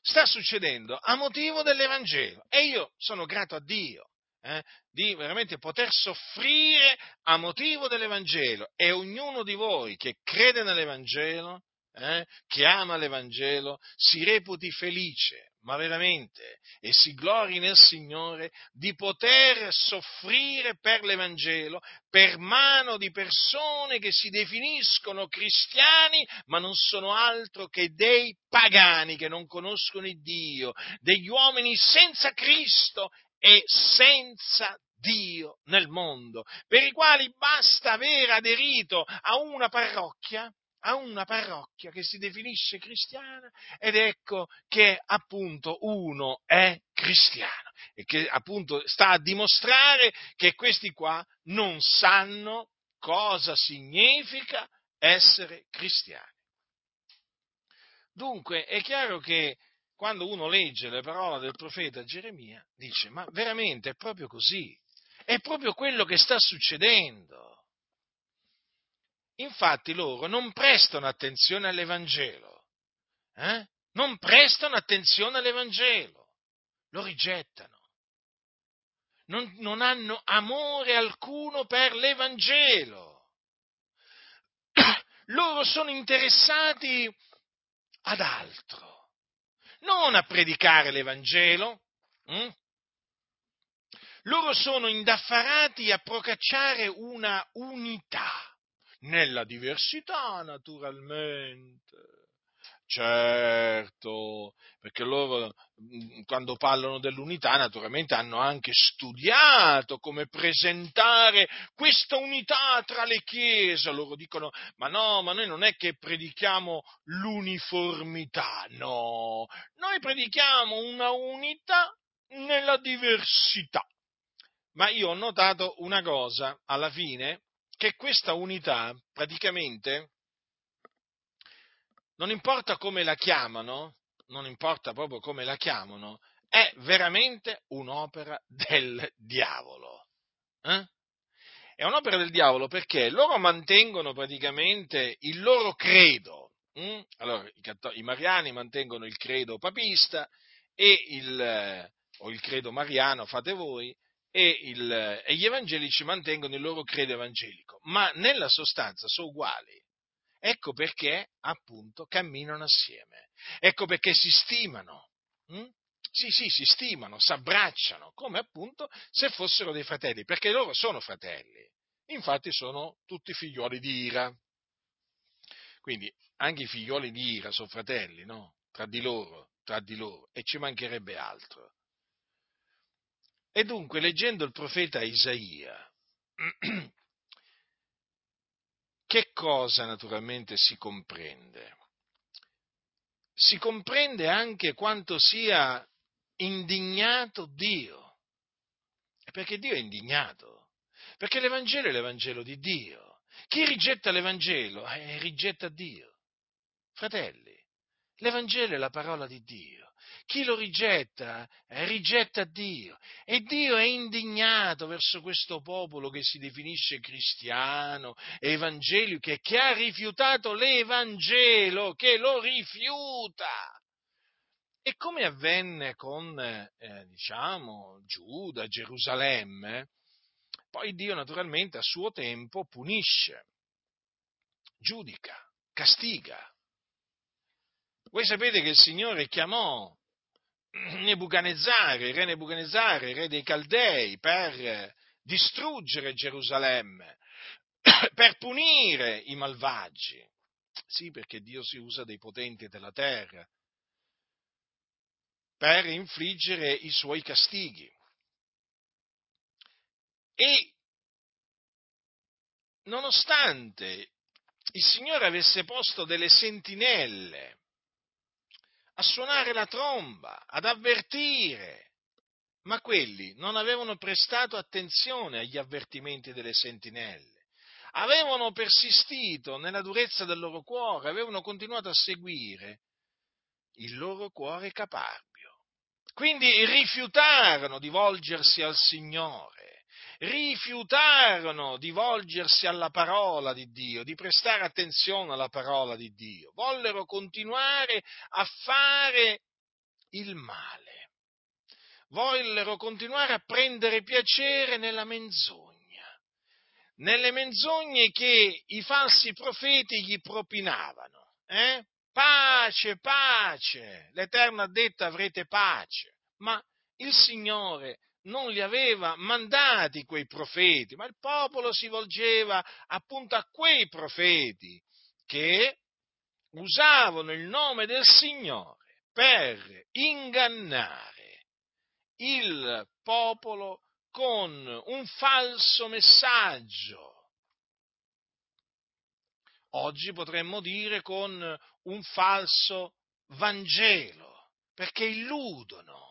sta succedendo a motivo dell'Evangelo. E io sono grato a Dio eh, di veramente poter soffrire a motivo dell'Evangelo. E ognuno di voi che crede nell'Evangelo, eh, che ama l'Evangelo, si reputi felice ma veramente, e si glori nel Signore di poter soffrire per l'Evangelo per mano di persone che si definiscono cristiani, ma non sono altro che dei pagani che non conoscono il Dio, degli uomini senza Cristo e senza Dio nel mondo, per i quali basta aver aderito a una parrocchia a una parrocchia che si definisce cristiana ed ecco che appunto uno è cristiano e che appunto sta a dimostrare che questi qua non sanno cosa significa essere cristiani. Dunque è chiaro che quando uno legge le parole del profeta Geremia dice ma veramente è proprio così, è proprio quello che sta succedendo. Infatti loro non prestano attenzione all'Evangelo, eh? non prestano attenzione all'Evangelo, lo rigettano. Non, non hanno amore alcuno per l'Evangelo. Loro sono interessati ad altro, non a predicare l'Evangelo. Hm? Loro sono indaffarati a procacciare una unità nella diversità naturalmente. Certo, perché loro mm, quando parlano dell'unità naturalmente hanno anche studiato come presentare questa unità tra le chiese. Loro dicono, ma no, ma noi non è che predichiamo l'uniformità, no, noi predichiamo una unità nella diversità. Ma io ho notato una cosa, alla fine, che questa unità praticamente non importa come la chiamano, non importa proprio come la chiamano, è veramente un'opera del diavolo. Eh? È un'opera del diavolo perché loro mantengono praticamente il loro credo. Hm? Allora, i, catto- i, mariani mantengono il credo papista e il, o il credo mariano, fate voi, e, il, e gli evangelici mantengono il loro credo evangelico, ma nella sostanza sono uguali. Ecco perché appunto camminano assieme, ecco perché si stimano. Hm? Sì, sì, si stimano, si abbracciano, come appunto se fossero dei fratelli, perché loro sono fratelli. Infatti sono tutti figlioli di Ira. Quindi anche i figlioli di Ira sono fratelli, no? Tra di loro, tra di loro, e ci mancherebbe altro. E dunque, leggendo il profeta Isaia, che cosa naturalmente si comprende? Si comprende anche quanto sia indignato Dio. Perché Dio è indignato. Perché l'Evangelo è l'Evangelo di Dio. Chi rigetta l'Evangelo eh, rigetta Dio. Fratelli, l'Evangelo è la parola di Dio. Chi lo rigetta, eh, rigetta Dio. E Dio è indignato verso questo popolo che si definisce cristiano, evangelico, che ha rifiutato l'Evangelo, che lo rifiuta. E come avvenne con, eh, diciamo, Giuda, Gerusalemme, poi Dio naturalmente a suo tempo punisce, giudica, castiga. Voi sapete che il Signore chiamò Nebuchadnezzare, re Nebuchadnezzare, re dei Caldei, per distruggere Gerusalemme, per punire i malvagi. Sì, perché Dio si usa dei potenti della terra per infliggere i suoi castighi. E nonostante il Signore avesse posto delle sentinelle a suonare la tromba, ad avvertire, ma quelli non avevano prestato attenzione agli avvertimenti delle sentinelle, avevano persistito nella durezza del loro cuore, avevano continuato a seguire il loro cuore caparbio. Quindi rifiutarono di volgersi al Signore, rifiutarono di volgersi alla parola di Dio, di prestare attenzione alla parola di Dio, vollero continuare a fare il male, vollero continuare a prendere piacere nella menzogna, nelle menzogne che i falsi profeti gli propinavano. Eh? pace, pace, l'Eterno ha detto avrete pace, ma il Signore non li aveva mandati quei profeti, ma il popolo si volgeva appunto a quei profeti che usavano il nome del Signore per ingannare il popolo con un falso messaggio. Oggi potremmo dire con un falso Vangelo, perché illudono,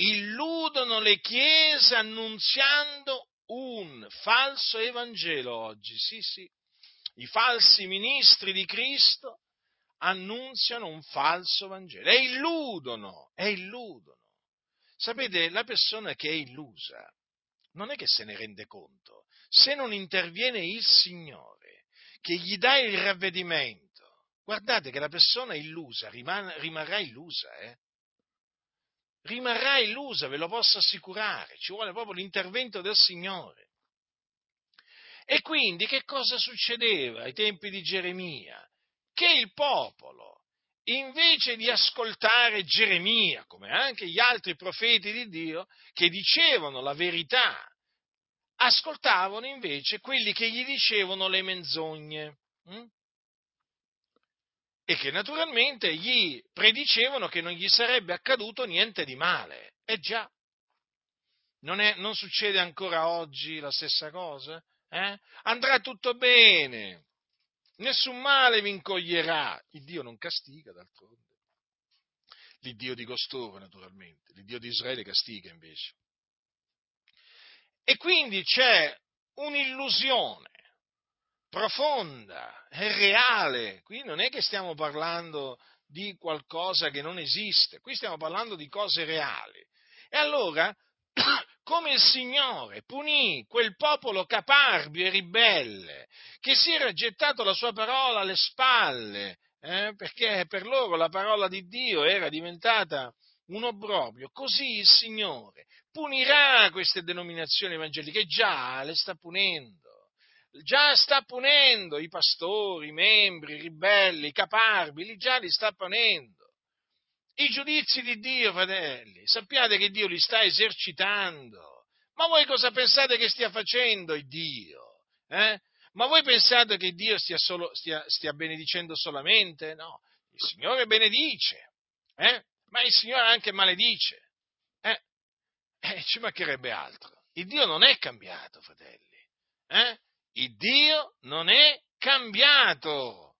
illudono le chiese annunziando un falso Evangelo oggi, sì sì, i falsi ministri di Cristo annunziano un falso Vangelo e illudono, e illudono. Sapete, la persona che è illusa non è che se ne rende conto, se non interviene il Signore che gli dà il ravvedimento, guardate che la persona illusa rimane, rimarrà illusa, eh? Rimarrà illusa, ve lo posso assicurare, ci vuole proprio l'intervento del Signore. E quindi che cosa succedeva ai tempi di Geremia? Che il popolo, invece di ascoltare Geremia, come anche gli altri profeti di Dio, che dicevano la verità ascoltavano invece quelli che gli dicevano le menzogne hm? E che naturalmente gli predicevano che non gli sarebbe accaduto niente di male. E già, non, è, non succede ancora oggi la stessa cosa? Eh? Andrà tutto bene, nessun male vi incoglierà. Il Dio non castiga d'altronde. L'Iddio di costoro, naturalmente. L'Iddio di Israele castiga invece. E quindi c'è un'illusione profonda e reale. Qui non è che stiamo parlando di qualcosa che non esiste, qui stiamo parlando di cose reali. E allora, come il Signore punì quel popolo caparbio e ribelle, che si era gettato la sua parola alle spalle, eh, perché per loro la parola di Dio era diventata un obbrobrio, così il Signore punirà queste denominazioni evangeliche, già le sta punendo, già sta punendo i pastori, i membri, i ribelli, i caparbi, li già li sta punendo. I giudizi di Dio, fratelli, sappiate che Dio li sta esercitando. Ma voi cosa pensate che stia facendo il Dio? Eh? Ma voi pensate che Dio stia, solo, stia, stia benedicendo solamente? No, il Signore benedice, eh? ma il Signore anche maledice. Eh? eh, ci mancherebbe altro. Il Dio non è cambiato, fratelli. Eh? Il Dio non è cambiato.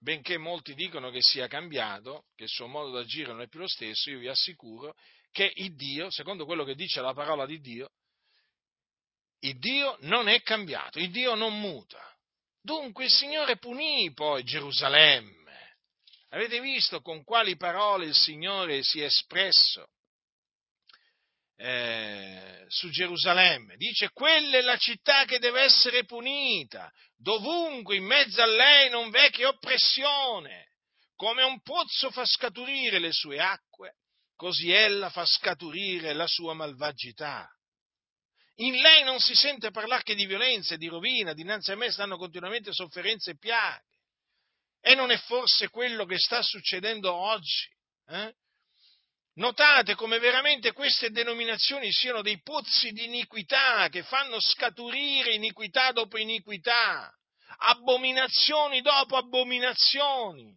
Benché molti dicono che sia cambiato, che il suo modo d'agire non è più lo stesso, io vi assicuro che il Dio, secondo quello che dice la parola di Dio, il Dio non è cambiato, il Dio non muta. Dunque il Signore punì poi Gerusalemme Avete visto con quali parole il Signore si è espresso eh, su Gerusalemme? Dice, quella è la città che deve essere punita, dovunque in mezzo a lei non v'è che oppressione. Come un pozzo fa scaturire le sue acque, così ella fa scaturire la sua malvagità. In lei non si sente parlare che di violenza e di rovina, dinanzi a me stanno continuamente sofferenze e piaghe. E non è forse quello che sta succedendo oggi? Eh? Notate come veramente queste denominazioni siano dei pozzi di iniquità che fanno scaturire iniquità dopo iniquità, abominazioni dopo abominazioni,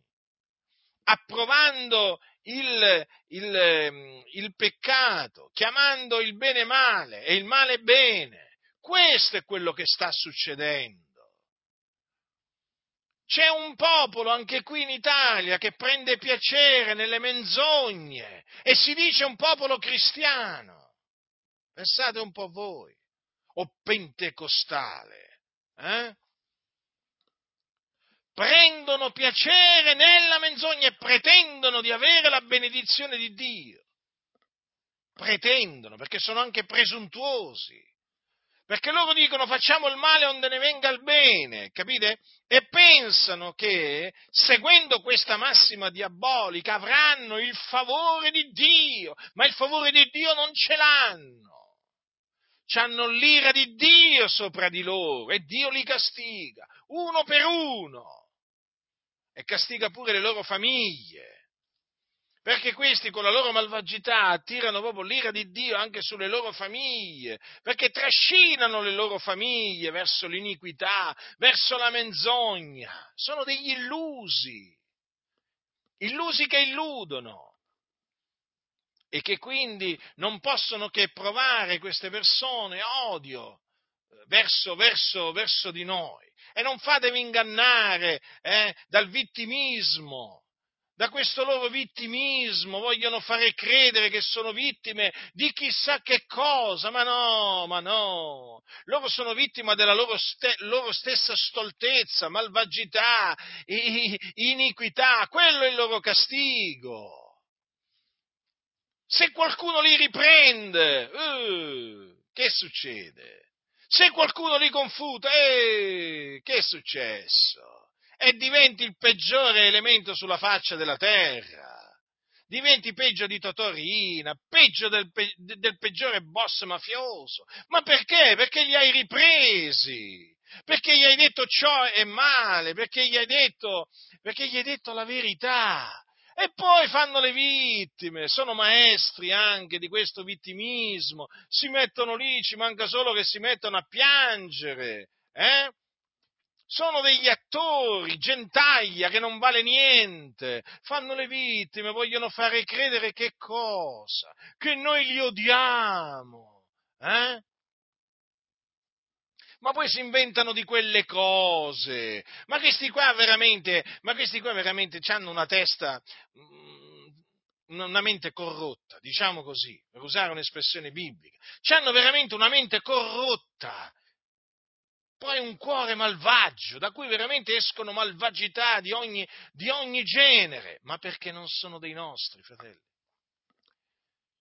approvando il, il, il peccato, chiamando il bene male e il male bene. Questo è quello che sta succedendo. C'è un popolo anche qui in Italia che prende piacere nelle menzogne e si dice un popolo cristiano. Pensate un po' voi, o pentecostale. Eh? Prendono piacere nella menzogna e pretendono di avere la benedizione di Dio. Pretendono, perché sono anche presuntuosi perché loro dicono facciamo il male onde ne venga il bene, capite? E pensano che seguendo questa massima diabolica avranno il favore di Dio, ma il favore di Dio non ce l'hanno. C'hanno l'ira di Dio sopra di loro e Dio li castiga, uno per uno, e castiga pure le loro famiglie perché questi con la loro malvagità attirano proprio l'ira di Dio anche sulle loro famiglie, perché trascinano le loro famiglie verso l'iniquità, verso la menzogna. Sono degli illusi, illusi che illudono e che quindi non possono che provare queste persone odio eh, verso, verso, verso di noi. E non fatevi ingannare eh, dal vittimismo da questo loro vittimismo, vogliono fare credere che sono vittime di chissà che cosa, ma no, ma no, loro sono vittime della loro, ste- loro stessa stoltezza, malvagità, iniquità, quello è il loro castigo. Se qualcuno li riprende, uh, che succede? Se qualcuno li confuta, eh, che è successo? E diventi il peggiore elemento sulla faccia della terra. Diventi peggio di Totorina, peggio del, del peggiore boss mafioso. Ma perché? Perché li hai ripresi perché gli hai detto ciò è male, perché gli hai detto, gli hai detto la verità. E poi fanno le vittime, sono maestri anche di questo vittimismo, si mettono lì, ci manca solo che si mettano a piangere, eh? Sono degli attori, gentaglia che non vale niente, fanno le vittime, vogliono fare credere che cosa? Che noi li odiamo, eh? Ma poi si inventano di quelle cose, ma questi qua veramente, ma questi qua veramente hanno una testa, mm, una mente corrotta, diciamo così, per usare un'espressione biblica, hanno veramente una mente corrotta, poi un cuore malvagio, da cui veramente escono malvagità di ogni, di ogni genere, ma perché non sono dei nostri, fratelli.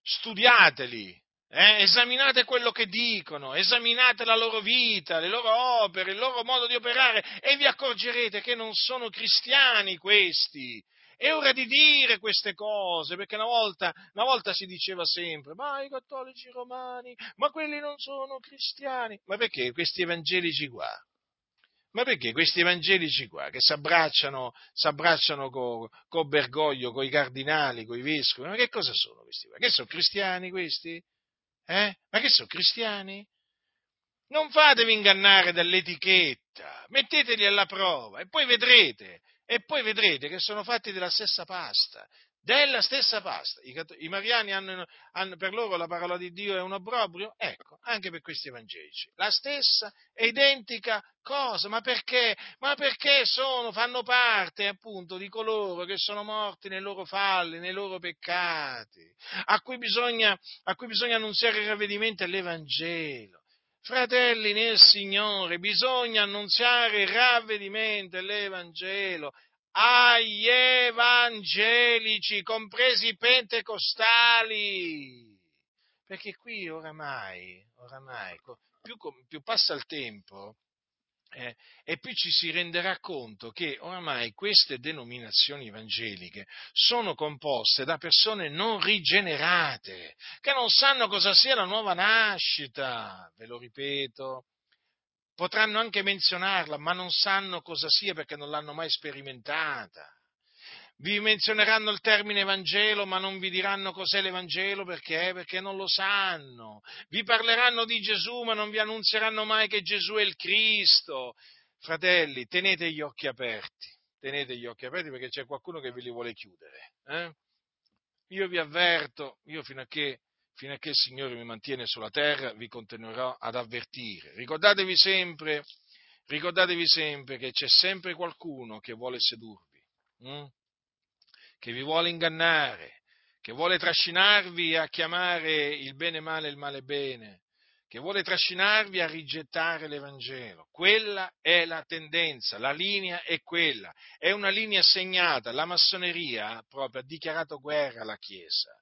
Studiateli, eh? esaminate quello che dicono, esaminate la loro vita, le loro opere, il loro modo di operare e vi accorgerete che non sono cristiani questi, è ora di dire queste cose, perché una volta, una volta, si diceva sempre, ma i cattolici romani, ma quelli non sono cristiani. Ma perché questi evangelici qua? Ma perché questi evangelici qua che si abbracciano, con co Bergoglio, con i cardinali, con i vescovi, ma che cosa sono questi qua? Che sono cristiani questi? Eh? Ma che sono cristiani? Non fatevi ingannare dall'etichetta, metteteli alla prova e poi vedrete e poi vedrete che sono fatti della stessa pasta, della stessa pasta. I, i mariani hanno, hanno, per loro la parola di Dio è un obbrobrio? Ecco, anche per questi evangelici. La stessa identica cosa. Ma perché? Ma perché sono, fanno parte appunto di coloro che sono morti nei loro falli, nei loro peccati, a cui bisogna, a cui bisogna annunziare il ravvedimento e l'Evangelo. Fratelli nel Signore, bisogna annunziare ravvedimento l'Evangelo agli evangelici, compresi i pentecostali. Perché qui oramai, oramai più, più passa il tempo, eh, e più ci si renderà conto che oramai queste denominazioni evangeliche sono composte da persone non rigenerate, che non sanno cosa sia la nuova nascita, ve lo ripeto, potranno anche menzionarla, ma non sanno cosa sia perché non l'hanno mai sperimentata. Vi menzioneranno il termine Vangelo, ma non vi diranno cos'è l'Evangelo perché? Perché non lo sanno. Vi parleranno di Gesù, ma non vi annunzieranno mai che Gesù è il Cristo. Fratelli, tenete gli occhi aperti, tenete gli occhi aperti perché c'è qualcuno che ve li vuole chiudere. Eh? Io vi avverto, io fino a che fino a che il Signore mi mantiene sulla terra, vi continuerò ad avvertire. Ricordatevi sempre, ricordatevi sempre che c'è sempre qualcuno che vuole sedurvi, hm? Che vi vuole ingannare, che vuole trascinarvi a chiamare il bene male e il male bene, che vuole trascinarvi a rigettare l'Evangelo. Quella è la tendenza, la linea è quella, è una linea segnata, la massoneria proprio ha dichiarato guerra alla Chiesa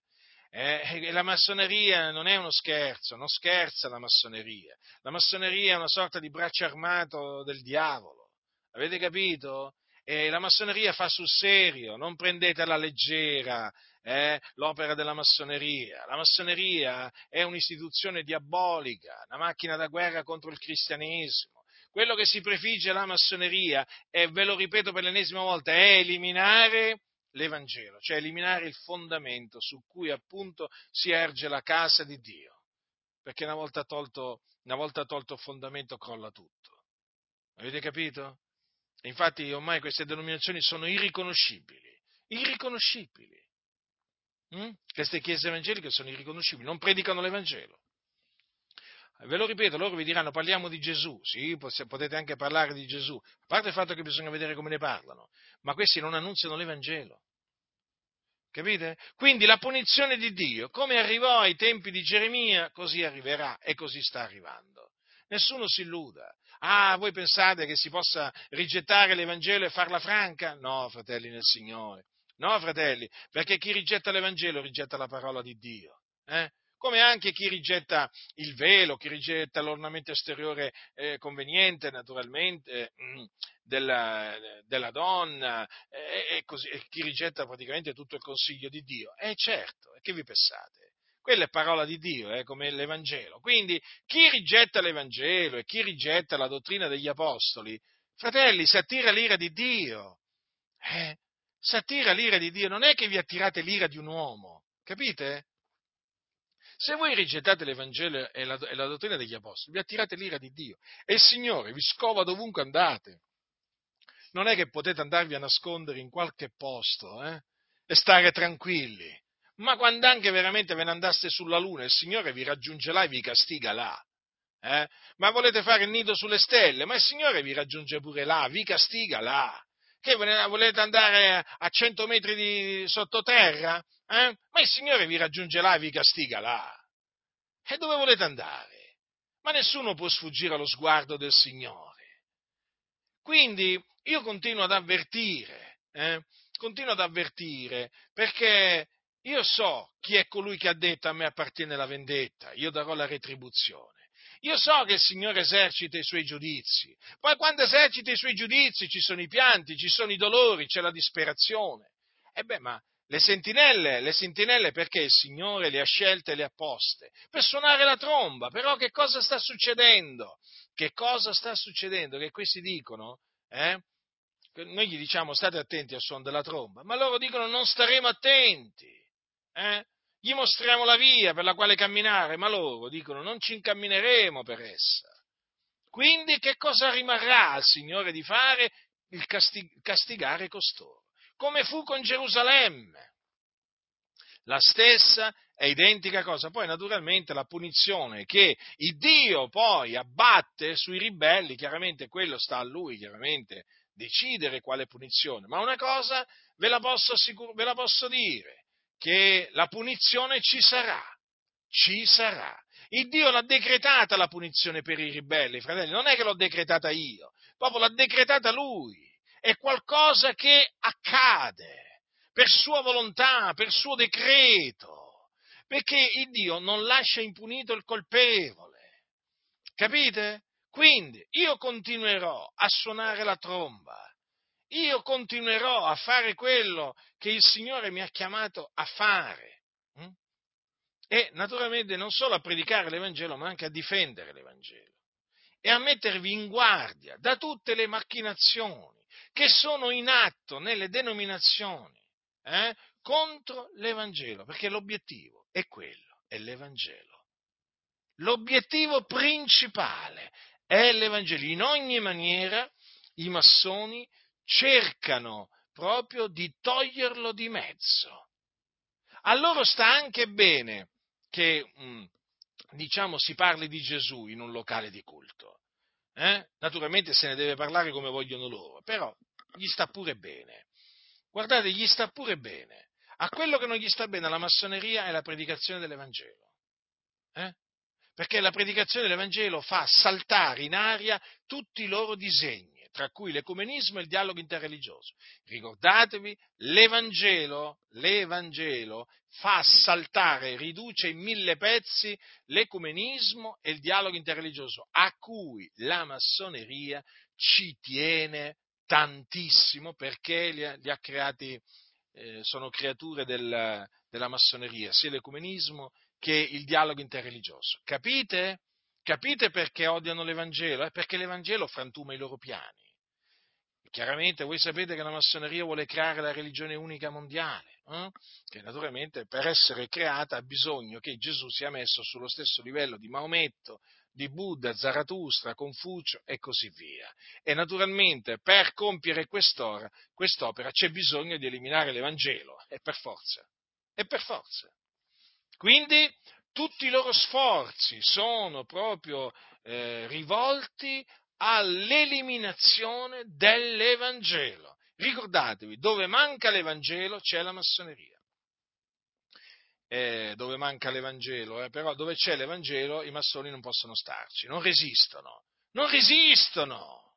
eh, la massoneria non è uno scherzo, non scherza la massoneria. La massoneria è una sorta di braccio armato del diavolo. Avete capito? E la massoneria fa sul serio, non prendete alla leggera eh, l'opera della massoneria. La massoneria è un'istituzione diabolica, una macchina da guerra contro il cristianesimo. Quello che si prefigge la massoneria, e ve lo ripeto per l'ennesima volta, è eliminare l'Evangelo, cioè eliminare il fondamento su cui appunto si erge la casa di Dio, perché una volta tolto, una volta tolto il fondamento crolla tutto. Avete capito? Infatti ormai queste denominazioni sono irriconoscibili, irriconoscibili. Mm? Queste chiese evangeliche sono irriconoscibili, non predicano l'Evangelo. Ve lo ripeto, loro vi diranno parliamo di Gesù, sì, potete anche parlare di Gesù, a parte il fatto che bisogna vedere come ne parlano, ma questi non annunziano l'Evangelo. Capite? Quindi la punizione di Dio, come arrivò ai tempi di Geremia, così arriverà e così sta arrivando. Nessuno si illuda. Ah, voi pensate che si possa rigettare l'Evangelo e farla franca? No, fratelli nel Signore. No, fratelli, perché chi rigetta l'Evangelo rigetta la parola di Dio. Eh? come anche chi rigetta il velo, chi rigetta l'ornamento esteriore eh, conveniente, naturalmente, mm, della, della donna, eh, e, così, e chi rigetta praticamente tutto il consiglio di Dio. Eh, certo, e che vi pensate? Quella è parola di Dio, eh, come l'Evangelo. Quindi chi rigetta l'Evangelo e chi rigetta la dottrina degli Apostoli, fratelli, si attira l'ira di Dio. Eh? Si attira l'ira di Dio, non è che vi attirate l'ira di un uomo, capite? Se voi rigettate l'Evangelo e la, e la dottrina degli Apostoli, vi attirate l'ira di Dio e il Signore vi scova dovunque andate. Non è che potete andarvi a nascondere in qualche posto eh, e stare tranquilli, ma quando anche veramente ve ne andaste sulla luna, il Signore vi raggiunge là e vi castiga là. Eh? Ma volete fare il nido sulle stelle? Ma il Signore vi raggiunge pure là, vi castiga là. Che volete andare a 100 metri di sottoterra? Eh? Ma il Signore vi raggiunge là e vi castiga là. E dove volete andare? Ma nessuno può sfuggire allo sguardo del Signore. Quindi io continuo ad avvertire, eh? continuo ad avvertire, perché io so chi è colui che ha detto a me appartiene la vendetta, io darò la retribuzione. Io so che il Signore esercita i suoi giudizi, poi quando esercita i suoi giudizi ci sono i pianti, ci sono i dolori, c'è la disperazione. E beh, ma le sentinelle, le sentinelle perché il Signore le ha scelte e le ha poste? Per suonare la tromba, però che cosa sta succedendo? Che cosa sta succedendo? Che questi dicono, eh? Noi gli diciamo state attenti al suono della tromba, ma loro dicono non staremo attenti, eh? gli mostriamo la via per la quale camminare, ma loro dicono non ci incammineremo per essa. Quindi che cosa rimarrà al Signore di fare? Il castigare costoro, come fu con Gerusalemme. La stessa è identica cosa. Poi naturalmente la punizione che il Dio poi abbatte sui ribelli, chiaramente quello sta a lui, chiaramente, decidere quale punizione. Ma una cosa ve la posso, assicur- ve la posso dire, che la punizione ci sarà, ci sarà. Il Dio l'ha decretata la punizione per i ribelli, fratelli, non è che l'ho decretata io, proprio l'ha decretata Lui. è qualcosa che accade per sua volontà, per suo decreto, perché il Dio non lascia impunito il colpevole. Capite? Quindi io continuerò a suonare la tromba, io continuerò a fare quello che il Signore mi ha chiamato a fare. Hm? E naturalmente non solo a predicare l'Evangelo, ma anche a difendere l'Evangelo e a mettervi in guardia da tutte le macchinazioni che sono in atto nelle denominazioni eh, contro l'Evangelo, perché l'obiettivo è quello, è l'Evangelo. L'obiettivo principale è l'Evangelo. In ogni maniera i massoni cercano proprio di toglierlo di mezzo. A loro sta anche bene che, mm, diciamo, si parli di Gesù in un locale di culto. Eh? Naturalmente se ne deve parlare come vogliono loro, però gli sta pure bene. Guardate, gli sta pure bene. A quello che non gli sta bene alla massoneria è la predicazione dell'Evangelo. Eh? Perché la predicazione dell'Evangelo fa saltare in aria tutti i loro disegni tra cui l'ecumenismo e il dialogo interreligioso. Ricordatevi, l'Evangelo, l'Evangelo fa saltare, riduce in mille pezzi l'ecumenismo e il dialogo interreligioso, a cui la massoneria ci tiene tantissimo perché li ha, li ha creati, eh, sono creature del, della massoneria, sia l'ecumenismo che il dialogo interreligioso. Capite? Capite perché odiano l'Evangelo? È perché l'Evangelo frantuma i loro piani. Chiaramente voi sapete che la massoneria vuole creare la religione unica mondiale, eh? che naturalmente per essere creata ha bisogno che Gesù sia messo sullo stesso livello di Maometto, di Buddha, Zarathustra, Confucio e così via. E naturalmente per compiere quest'opera, quest'opera c'è bisogno di eliminare l'Evangelo, e per forza, e per forza. Quindi tutti i loro sforzi sono proprio eh, rivolti all'eliminazione dell'Evangelo. Ricordatevi, dove manca l'Evangelo c'è la massoneria. Eh, dove manca l'Evangelo, eh, però dove c'è l'Evangelo i massoni non possono starci, non resistono, non resistono.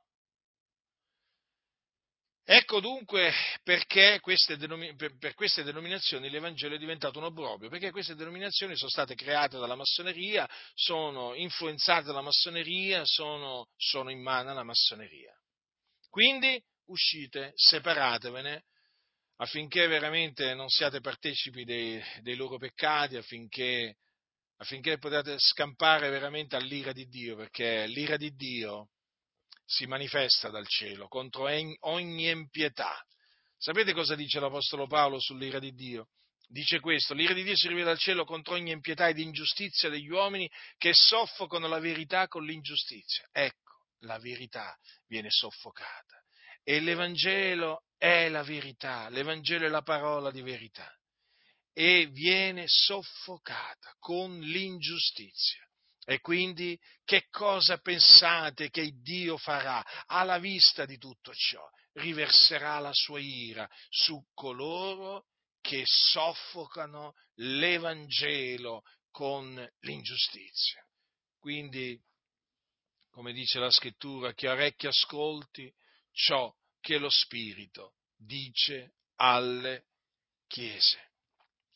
Ecco dunque perché queste denomi- per, queste denominazioni l'Evangelo è diventato un obbrobrio, perché queste denominazioni sono state create dalla massoneria, sono influenzate dalla massoneria, sono, sono in mano alla massoneria. Quindi uscite, separatevene, affinché veramente non siate partecipi dei, dei loro peccati, affinché, affinché potete scampare veramente all'ira di Dio, perché l'ira di Dio si manifesta dal cielo contro ogni impietà. Sapete cosa dice l'Apostolo Paolo sull'ira di Dio? Dice questo, l'ira di Dio si rivela dal cielo contro ogni impietà ed ingiustizia degli uomini che soffocano la verità con l'ingiustizia. Ecco, la verità viene soffocata. E l'Evangelo è la verità, l'Evangelo è la parola di verità. E viene soffocata con l'ingiustizia. E quindi che cosa pensate che Dio farà alla vista di tutto ciò? Riverserà la sua ira su coloro che soffocano l'Evangelo con l'ingiustizia. Quindi, come dice la scrittura, chi ha orecchi ascolti ciò che lo Spirito dice alle chiese.